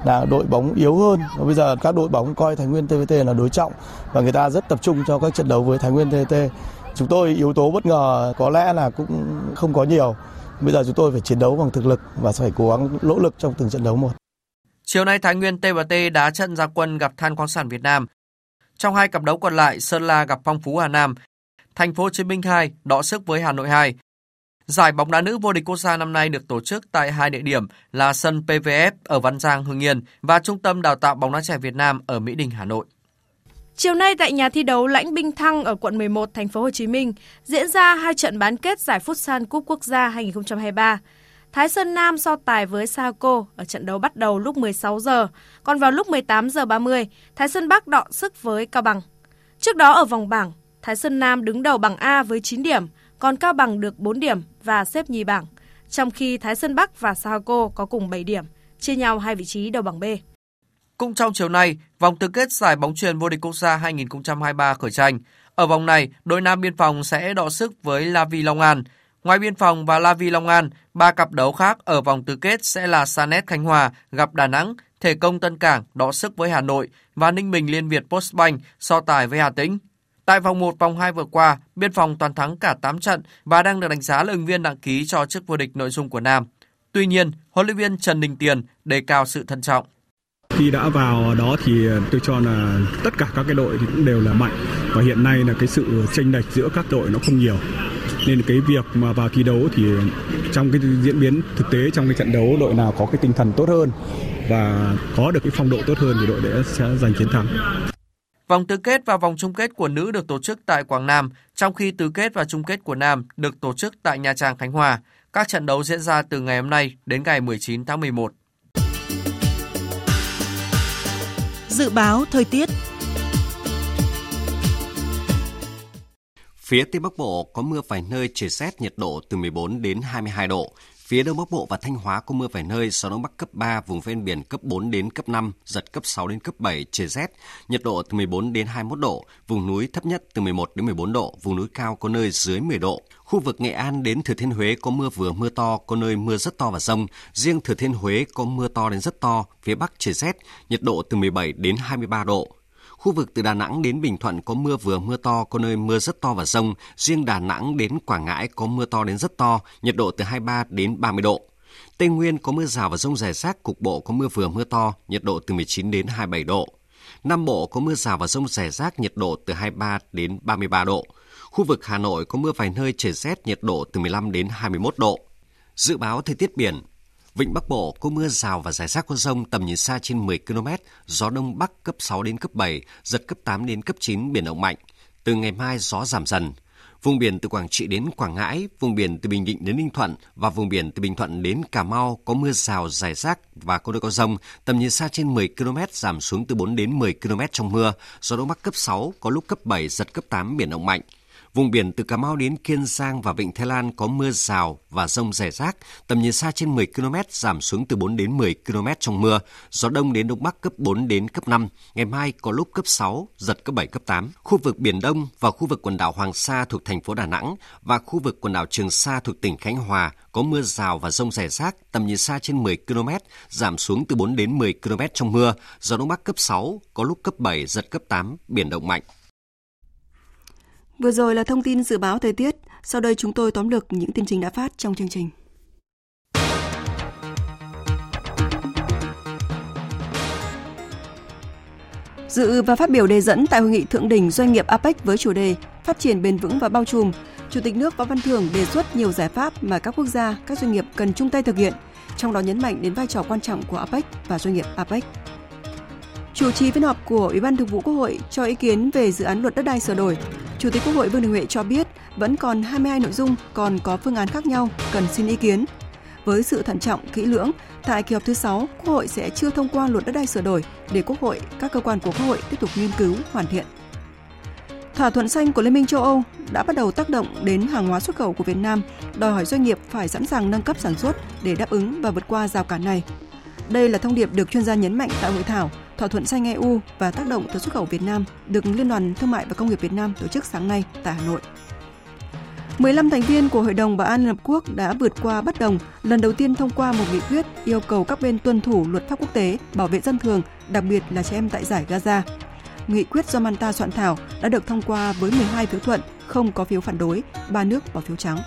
là đội bóng yếu hơn và bây giờ các đội bóng coi Thái Nguyên TVT là đối trọng và người ta rất tập trung cho các trận đấu với Thái Nguyên TVT. Chúng tôi yếu tố bất ngờ có lẽ là cũng không có nhiều. Bây giờ chúng tôi phải chiến đấu bằng thực lực và phải cố gắng nỗ lực trong từng trận đấu một. Chiều nay Thái Nguyên T&T đá trận ra quân gặp Than khoáng sản Việt Nam. Trong hai cặp đấu còn lại, Sơn La gặp Phong Phú Hà Nam, Thành phố Hồ Chí Minh 2 đọ sức với Hà Nội 2. Giải bóng đá nữ vô địch quốc gia năm nay được tổ chức tại hai địa điểm là sân PVF ở Văn Giang, Hưng Yên và Trung tâm Đào tạo bóng đá trẻ Việt Nam ở Mỹ Đình, Hà Nội. Chiều nay tại nhà thi đấu Lãnh Binh Thăng ở quận 11, thành phố Hồ Chí Minh diễn ra hai trận bán kết giải Futsal Cúp Quốc gia 2023. Thái Sơn Nam so tài với Saco ở trận đấu bắt đầu lúc 16 giờ, còn vào lúc 18 giờ 30, Thái Sơn Bắc đọ sức với Cao Bằng. Trước đó ở vòng bảng, Thái Sơn Nam đứng đầu bảng A với 9 điểm, còn Cao Bằng được 4 điểm và xếp nhì bảng, trong khi Thái Sơn Bắc và Sahako có cùng 7 điểm, chia nhau hai vị trí đầu bảng B. Cũng trong chiều nay, vòng tứ kết giải bóng truyền vô địch quốc gia 2023 khởi tranh. Ở vòng này, đội Nam Biên Phòng sẽ đọ sức với La Vi Long An. Ngoài Biên Phòng và La Vi Long An, ba cặp đấu khác ở vòng tứ kết sẽ là Sanet Khánh Hòa gặp Đà Nẵng, Thể Công Tân Cảng đọ sức với Hà Nội và Ninh Bình Liên Việt Postbank so tài với Hà Tĩnh. Tại vòng 1, vòng 2 vừa qua, Biên Phòng toàn thắng cả 8 trận và đang được đánh giá là ứng viên đăng ký cho chức vô địch nội dung của Nam. Tuy nhiên, huấn luyện viên Trần Đình Tiền đề cao sự thận trọng. Khi đã vào đó thì tôi cho là tất cả các cái đội thì cũng đều là mạnh và hiện nay là cái sự chênh lệch giữa các đội nó không nhiều nên cái việc mà vào thi đấu thì trong cái diễn biến thực tế trong cái trận đấu đội nào có cái tinh thần tốt hơn và có được cái phong độ tốt hơn thì đội đấy sẽ giành chiến thắng. Vòng tứ kết và vòng chung kết của nữ được tổ chức tại Quảng Nam, trong khi tứ kết và chung kết của nam được tổ chức tại Nha Trang, Khánh Hòa. Các trận đấu diễn ra từ ngày hôm nay đến ngày 19 tháng 11. Dự báo thời tiết Phía Tây Bắc Bộ có mưa vài nơi trời rét nhiệt độ từ 14 đến 22 độ. Phía Đông Bắc Bộ và Thanh Hóa có mưa vài nơi, gió Đông Bắc cấp 3, vùng ven biển cấp 4 đến cấp 5, giật cấp 6 đến cấp 7, trời rét, nhiệt độ từ 14 đến 21 độ, vùng núi thấp nhất từ 11 đến 14 độ, vùng núi cao có nơi dưới 10 độ. Khu vực Nghệ An đến Thừa Thiên Huế có mưa vừa mưa to, có nơi mưa rất to và rông. Riêng Thừa Thiên Huế có mưa to đến rất to, phía Bắc trời rét, nhiệt độ từ 17 đến 23 độ. Khu vực từ Đà Nẵng đến Bình Thuận có mưa vừa mưa to, có nơi mưa rất to và rông. Riêng Đà Nẵng đến Quảng Ngãi có mưa to đến rất to, nhiệt độ từ 23 đến 30 độ. Tây Nguyên có mưa rào và rông rải rác, cục bộ có mưa vừa mưa to, nhiệt độ từ 19 đến 27 độ. Nam Bộ có mưa rào và rông rải rác, nhiệt độ từ 23 đến 33 độ. Khu vực Hà Nội có mưa vài nơi trời rét, nhiệt độ từ 15 đến 21 độ. Dự báo thời tiết biển, Vịnh Bắc Bộ có mưa rào và rải rác có rông tầm nhìn xa trên 10 km, gió đông bắc cấp 6 đến cấp 7, giật cấp 8 đến cấp 9 biển động mạnh. Từ ngày mai gió giảm dần. Vùng biển từ Quảng Trị đến Quảng Ngãi, vùng biển từ Bình Định đến Ninh Thuận và vùng biển từ Bình Thuận đến Cà Mau có mưa rào rải rác và có nơi có rông, tầm nhìn xa trên 10 km giảm xuống từ 4 đến 10 km trong mưa, gió đông bắc cấp 6 có lúc cấp 7 giật cấp 8 biển động mạnh. Vùng biển từ Cà Mau đến Kiên Giang và Vịnh Thái Lan có mưa rào và rông rải rác, tầm nhìn xa trên 10 km giảm xuống từ 4 đến 10 km trong mưa, gió đông đến đông bắc cấp 4 đến cấp 5, ngày mai có lúc cấp 6, giật cấp 7, cấp 8. Khu vực Biển Đông và khu vực quần đảo Hoàng Sa thuộc thành phố Đà Nẵng và khu vực quần đảo Trường Sa thuộc tỉnh Khánh Hòa có mưa rào và rông rải rác, tầm nhìn xa trên 10 km, giảm xuống từ 4 đến 10 km trong mưa, gió đông bắc cấp 6, có lúc cấp 7, giật cấp 8, biển động mạnh. Vừa rồi là thông tin dự báo thời tiết, sau đây chúng tôi tóm lược những tin chính đã phát trong chương trình. Dự và phát biểu đề dẫn tại hội nghị thượng đỉnh doanh nghiệp APEC với chủ đề Phát triển bền vững và bao trùm, Chủ tịch nước Võ Văn Thưởng đề xuất nhiều giải pháp mà các quốc gia, các doanh nghiệp cần chung tay thực hiện, trong đó nhấn mạnh đến vai trò quan trọng của APEC và doanh nghiệp APEC. Chủ trì phiên họp của Ủy ban Thường vụ Quốc hội cho ý kiến về dự án luật đất đai sửa đổi, Chủ tịch Quốc hội Vương Đình Huệ cho biết vẫn còn 22 nội dung còn có phương án khác nhau cần xin ý kiến. Với sự thận trọng, kỹ lưỡng, tại kỳ họp thứ 6, Quốc hội sẽ chưa thông qua luật đất đai sửa đổi để Quốc hội, các cơ quan của Quốc hội tiếp tục nghiên cứu, hoàn thiện. Thỏa thuận xanh của Liên minh châu Âu đã bắt đầu tác động đến hàng hóa xuất khẩu của Việt Nam, đòi hỏi doanh nghiệp phải sẵn sàng nâng cấp sản xuất để đáp ứng và vượt qua rào cản này. Đây là thông điệp được chuyên gia nhấn mạnh tại hội thảo Thỏa thuận xanh EU và tác động tới xuất khẩu Việt Nam được Liên đoàn Thương mại và Công nghiệp Việt Nam tổ chức sáng nay tại Hà Nội. 15 thành viên của Hội đồng Bảo an Liên Hợp Quốc đã vượt qua bất đồng, lần đầu tiên thông qua một nghị quyết yêu cầu các bên tuân thủ luật pháp quốc tế, bảo vệ dân thường, đặc biệt là trẻ em tại giải Gaza. Nghị quyết do Manta soạn thảo đã được thông qua với 12 phiếu thuận, không có phiếu phản đối, ba nước bỏ phiếu trắng.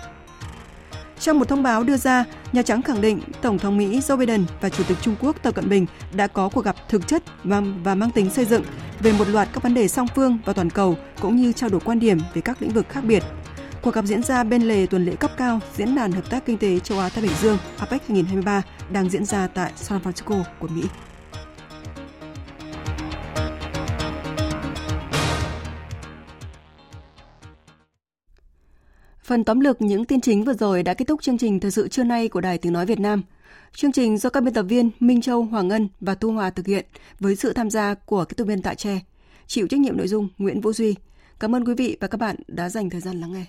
Trong một thông báo đưa ra, Nhà Trắng khẳng định Tổng thống Mỹ Joe Biden và Chủ tịch Trung Quốc Tập Cận Bình đã có cuộc gặp thực chất và, và mang tính xây dựng về một loạt các vấn đề song phương và toàn cầu cũng như trao đổi quan điểm về các lĩnh vực khác biệt. Cuộc gặp diễn ra bên lề tuần lễ cấp cao Diễn đàn Hợp tác Kinh tế Châu Á-Thái Bình Dương APEC 2023 đang diễn ra tại San Francisco của Mỹ. Phần tóm lược những tin chính vừa rồi đã kết thúc chương trình thời sự trưa nay của Đài Tiếng Nói Việt Nam. Chương trình do các biên tập viên Minh Châu, Hoàng Ngân và Tu Hòa thực hiện với sự tham gia của các tập viên tại Tre. Chịu trách nhiệm nội dung Nguyễn Vũ Duy. Cảm ơn quý vị và các bạn đã dành thời gian lắng nghe.